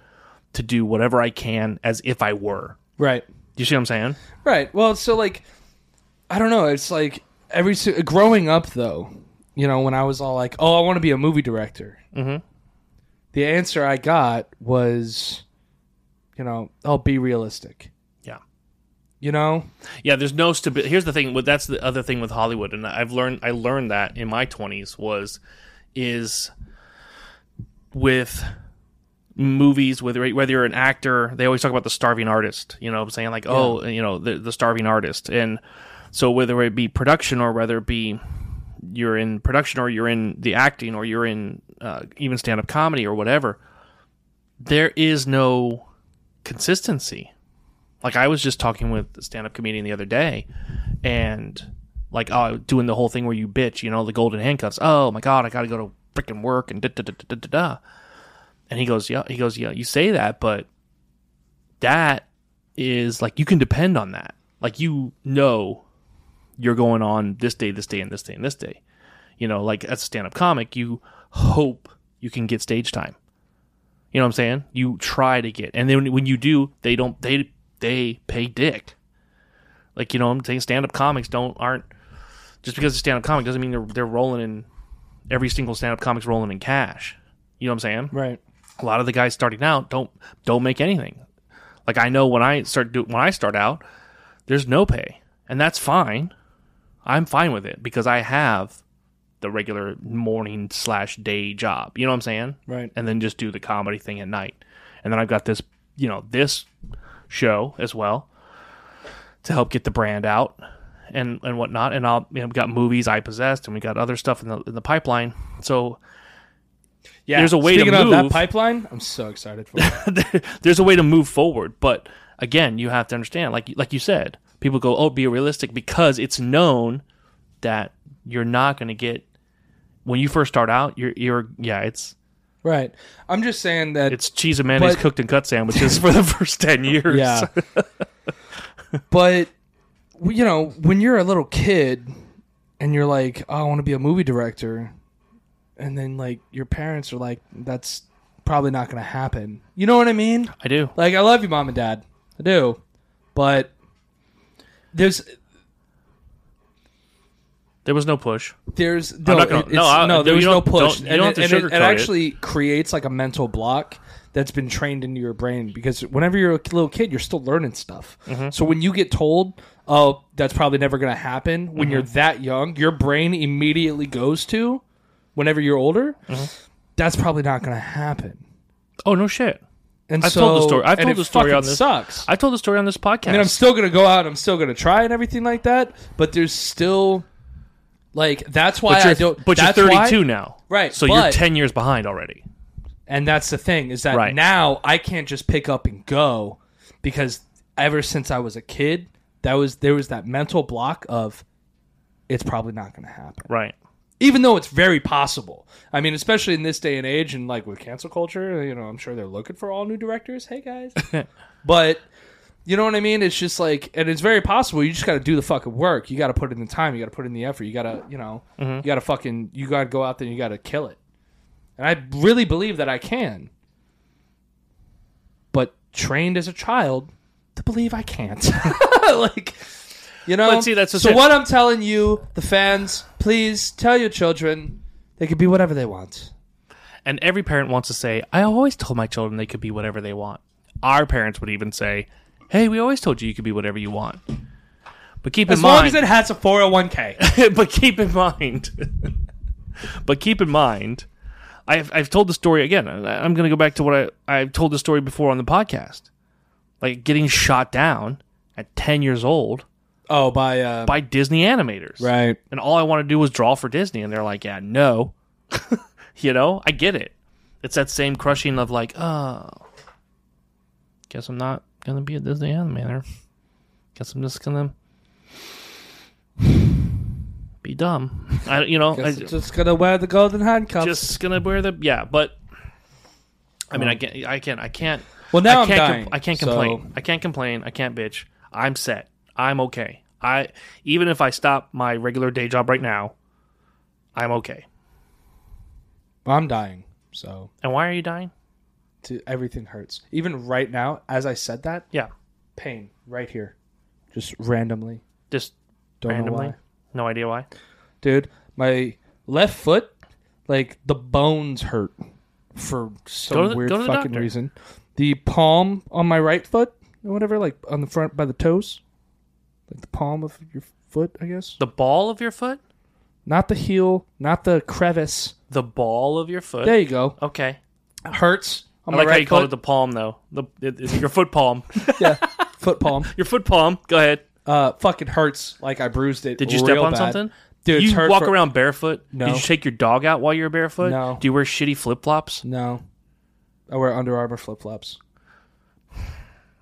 to do whatever I can as if I were. right. You see what I'm saying? Right. Well, so like, I don't know. It's like every growing up though. You know, when I was all like, "Oh, I want to be a movie director," Mhm. the answer I got was, you know, "Oh, be realistic." Yeah. You know, Yeah, there's no stability. Here's the thing. With that's the other thing with Hollywood, and I've learned. I learned that in my 20s was, is with movies whether whether you're an actor they always talk about the starving artist you know what i'm saying like oh you know the, the starving artist and so whether it be production or whether it be you're in production or you're in the acting or you're in uh, even stand-up comedy or whatever there is no consistency like I was just talking with a stand-up comedian the other day, and like oh, doing the whole thing where you bitch, you know, the golden handcuffs. Oh my god, I got to go to freaking work and da da da da da da. And he goes, yeah, he goes, yeah, you say that, but that is like you can depend on that. Like you know, you're going on this day, this day, and this day, and this day. You know, like as a stand-up comic, you hope you can get stage time. You know what I'm saying? You try to get, and then when you do, they don't. They they pay dick. Like you know, I'm saying stand up comics don't aren't just because it's stand up comic doesn't mean they're they're rolling in every single stand up comic's rolling in cash. You know what I'm saying? right? A lot of the guys starting out don't don't make anything. Like I know when I start do when I start out, there's no pay, and that's fine. I'm fine with it because I have the regular morning slash day job. You know what I'm saying? Right. and then just do the comedy thing at night. And then I've got this, you know, this show as well to help get the brand out and and whatnot. And I'll, you know, we've got movies iPossessed, and we got other stuff in the in the pipeline. So Yeah. There's a way to Speaking of that pipeline, I'm so excited for it. there's a way to move forward. But again, you have to understand, like like you said, people go, "Oh, be realistic," because it's known that you're not going to get when you first start out. You're you're yeah, it's right. I'm just saying that it's cheese and mayonnaise But- cooked in cut sandwiches for the first ten years. Yeah. but you know, when you're a little kid and you're like, "Oh, I want to be a movie director," and then like your parents are like, "That's probably not going to happen." You know what I mean? I do. Like, I love you, mom and dad. I do, but there's There was no push. there's no, gonna- it's- no, I- no, there was no push, and, don't it, have to and it, sugarcoat it it. actually creates like a mental block that's been trained into your brain because whenever you're a little kid, you're still learning stuff. Mm-hmm. So when you get told, "Oh, that's probably never going to happen," when Mm-hmm. you're that young, your brain immediately goes to, whenever you're older, Mm-hmm. that's probably not going to happen. Oh no shit! And I've so, told the story- I've and told the story on this- Sucks. I told the story on this podcast. I mean, I'm still gonna go out. I'm still gonna try and everything like that. But there's still, like, that's why I don't. but you're that's 32 why- now, Right, So you're but- 10 years behind already. And that's the thing is that Right. now I can't just pick up and go because ever since I was a kid, that was there was that mental block of it's probably not going to happen. Right. even though it's very possible. I mean, especially in this day and age, and like with cancel culture, you know, I'm sure they're looking for all new directors. Hey guys, but you know what I mean? It's just like, and it's very possible. You just got to do the fucking work. You got to put in the time. You got to put in the effort. You got to, you know, mm-hmm. you got to fucking, you got to go out there and you got to kill it. And I really believe that I can. But trained as a child to believe I can't. like, you know. But see, that's so. it. What I'm telling you, the fans, please tell your children they can be whatever they want. And every parent wants to say, I always told my children they could be whatever they want. Our parents would even say, Hey, we always told you you could be whatever you want. But keep As in long mind, as it has a 401k. but keep in mind, but keep in mind, I've I've told the story again. I- I'm going to go back to what I I've told the story before on the podcast, like getting shot down at 10 years old oh, by uh, by Disney animators, right. and all I want to do was draw for Disney, and they're like, yeah, no, you know, I get it. It's that same crushing of like, oh, guess I'm not gonna be a Disney animator. Guess I'm just gonna be dumb. I, you know, I, it's just gonna wear the golden handcuffs. just gonna wear the yeah. But I mean, oh. I can't, I can't, I can't. well, now I can't, com- dying. I can't so- complain. I can't complain. I can't bitch. I'm set. I'm okay. I even if I stop my regular day job right now, I'm okay. I'm dying. So And why are you dying? To, everything hurts. Even right now, as I said that, Yeah, pain right here, just randomly. just Don't randomly. know why, No idea why. dude. My left foot, like the bones hurt for some the- weird go to the fucking doctor. reason. The palm on my right foot, or whatever, like on the front by the toes, like the palm of your foot, I guess. The ball of your foot. Not the heel, not the crevice. The ball of your foot. There you go. Okay. Hurts on I like right how you call foot. it the palm though. The it, it's your foot palm. yeah, foot palm. your foot palm. Go ahead. Uh, fucking hurts. Like I bruised it. Did you step on bad. something? Dude, you walk for- around barefoot? No. Did you take your dog out while you're barefoot? No. Do you wear shitty flip flops? No, I wear Under Armour flip flops.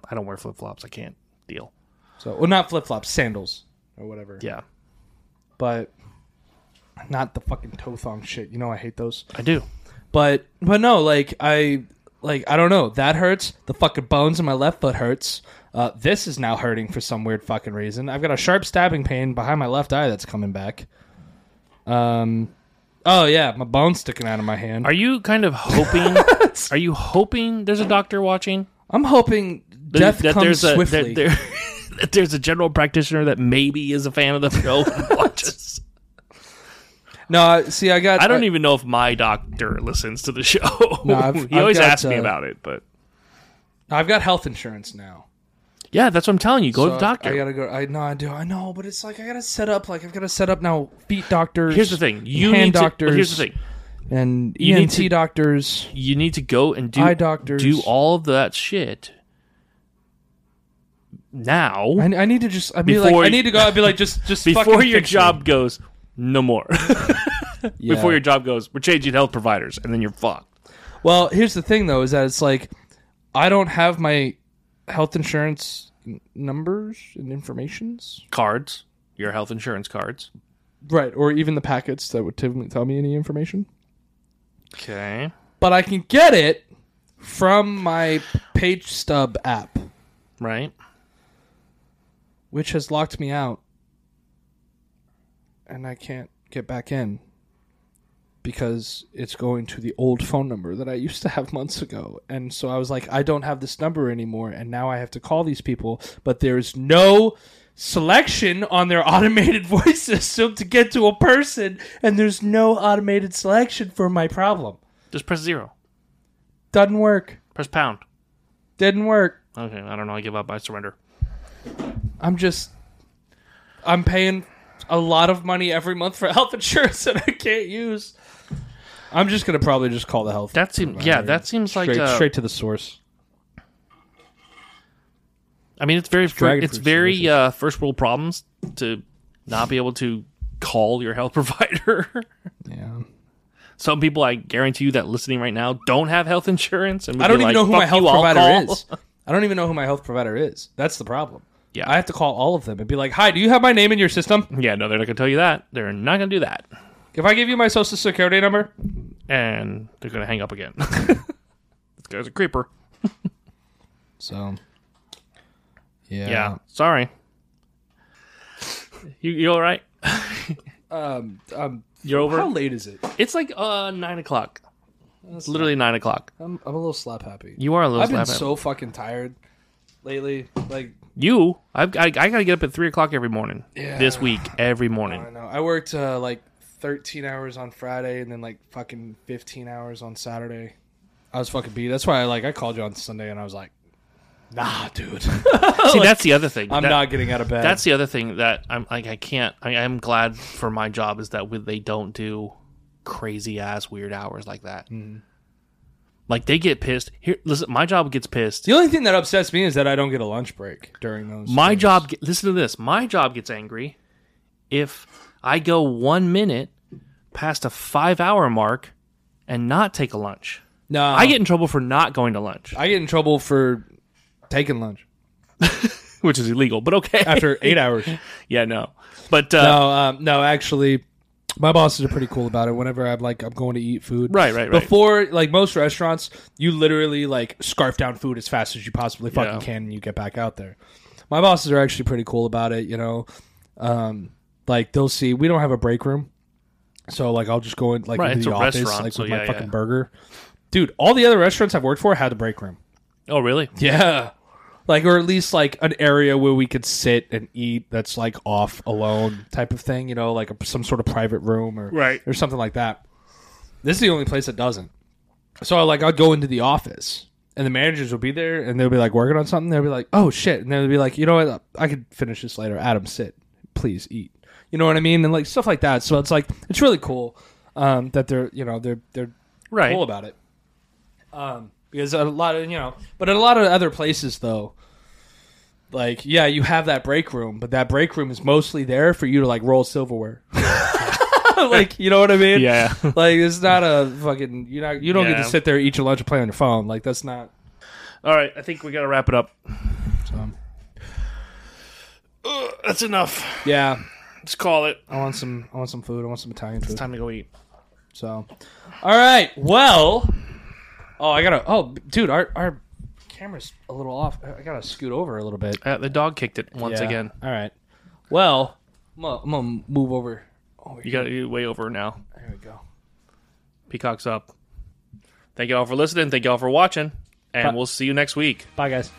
I don't wear flip flops. I can't deal. So, well, not flip flops, sandals or whatever. Yeah, but not the fucking toe thong shit. You know I hate those. I do. But but no, like I like I don't know. That hurts. The fucking bones in my left foot hurts. Uh, this is now hurting for some weird fucking reason. I've got a sharp stabbing pain behind my left eye that's coming back. Um. Oh yeah, my bone's sticking out of my hand. Are you kind of hoping? are you hoping there's a doctor watching? I'm hoping death that comes there's a, swiftly. That, there, that there's a general practitioner that maybe is a fan of the show and watches. No, I- see, I got. I don't even know if my doctor listens to the show. No, he I've always got, asks me uh, about it, but I've got health insurance now. yeah, that's what I'm telling you. Go to the doctor. I gotta go. I know I do. I know, but it's like I gotta set up. Like I've gotta set up now. Feet doctors. here's the thing. You hand need doctors. but here's the thing. and You ENT to- doctors. You need to go and do Eye doctors. do all of that shit now I, I need to just. I'd be Before like. I need to go. I'd be like, just, just before your fix me. job goes no more. Yeah. Before your job goes, we're changing health providers, and then you're fucked. Well, here's the thing though, is that it's like, I don't have my health insurance n- numbers and informations. Cards, your health insurance cards. Right, or even the packets that would typically tell me any information. Okay. But I can get it from my Page Stub app, Right. which has locked me out, and I can't get back in because it's going to the old phone number that I used to have months ago. And so I was like, I don't have this number anymore, and now I have to call these people, but there's no selection on their automated voice system to get to a person, and there's no automated selection for my problem. Just press zero. Doesn't work. Press pound. Didn't work. Okay. I don't know. I give up. I surrender. I'm just I'm paying a lot of money every month for health insurance that I can't use. I'm just gonna probably just call the health. That seems. Yeah. That seems like. straight, uh, straight to the source. I mean, it's very. Dragon it's very uh, first world problems to not be able to call your health provider. Yeah. Some people, I guarantee you, that listening right now don't have health insurance. And I don't even like, know who my health provider is. I don't even know who my health provider is. That's the problem. Yeah. I have to call all of them and be like, "Hi, do you have my name in your system?" Yeah, no, they're not going to tell you that. They're not going to do that. If I give you my social security number, and they're gonna hang up again. this guy's a creeper. so yeah, Yeah, sorry. You you all right? Um, um, You're over. how late is it? It's like uh nine o'clock. It's literally nine o'clock. I'm, I'm a little slap happy. You are a little. Happy. I've been slap so fucking tired lately. Like You, I've, I, I gotta get up at three o'clock every morning. Yeah. This week, every I morning. don't know. I worked uh, like 13 hours on Friday and then like fucking 15 hours on Saturday. I was fucking beat. That's why I like I called you on Sunday and I was like, Nah, dude. See, that's the other thing. I'm That- not getting out of bed. That's the other thing that I'm like. I can't. I, I'm glad for my job is that we- they don't do crazy ass weird hours like that. Mm-hmm. Like they get pissed. Here, listen. My job gets pissed. the only thing that upsets me is that I don't get a lunch break during those. My things. job. Listen to this. My job gets angry if I go one minute past a five hour mark and not take a lunch. No, I get in trouble for not going to lunch, I get in trouble for taking lunch which is illegal. But okay. after eight hours. yeah, no. But uh, No, um, no, actually, my bosses are pretty cool about it. Whenever I'm like, I'm going to eat food. Right, right, right. Before, like most restaurants, you literally like scarf down food as fast as you possibly fucking Yeah. can, and you get back out there. My bosses are actually pretty cool about it. You know, um, like they'll see we don't have a break room, so like I'll just go in like Right, into it's the a office restaurant, like so with yeah, my fucking yeah. burger. Dude, all the other restaurants I've worked for had a break room. oh really? Yeah. Like or at least like an area where we could sit and eat that's like off alone type of thing, you know, like a, some sort of private room or Right. or something like that. This is the only place that doesn't. So I, like I'd go into the office and the managers would be there and they'll be like working on something. They'll be like, "Oh shit!" And they'll be like, "You know what? I could finish this later. Adam, sit, please eat." You know what I mean? And like stuff like that. So it's like it's really cool um, that they're you know they're they're Right. cool about it. Um, because a lot of you know, but in a lot of other places though, like yeah, you have that break room, but that break room is mostly there for you to like roll silverware. like you know what I mean? Yeah. Like it's not a fucking you know you don't get to sit there eat your lunch and play on your phone. Like that's not. All right. I think we gotta wrap it up. So. That's enough. Yeah, Let's call it. I want some. I want some food. I want some Italian food. It's time to go eat. So, all right. Well, oh, I gotta. Oh, dude, our our camera's a little off. I gotta scoot over a little bit. Uh, the dog kicked it once Yeah. again. All right. Well, I'm gonna, I'm gonna move over. over You got you way over now. There we go. Peacock's up. Thank you all for listening. Thank you all for watching. And Bye. we'll see you next week. Bye, guys.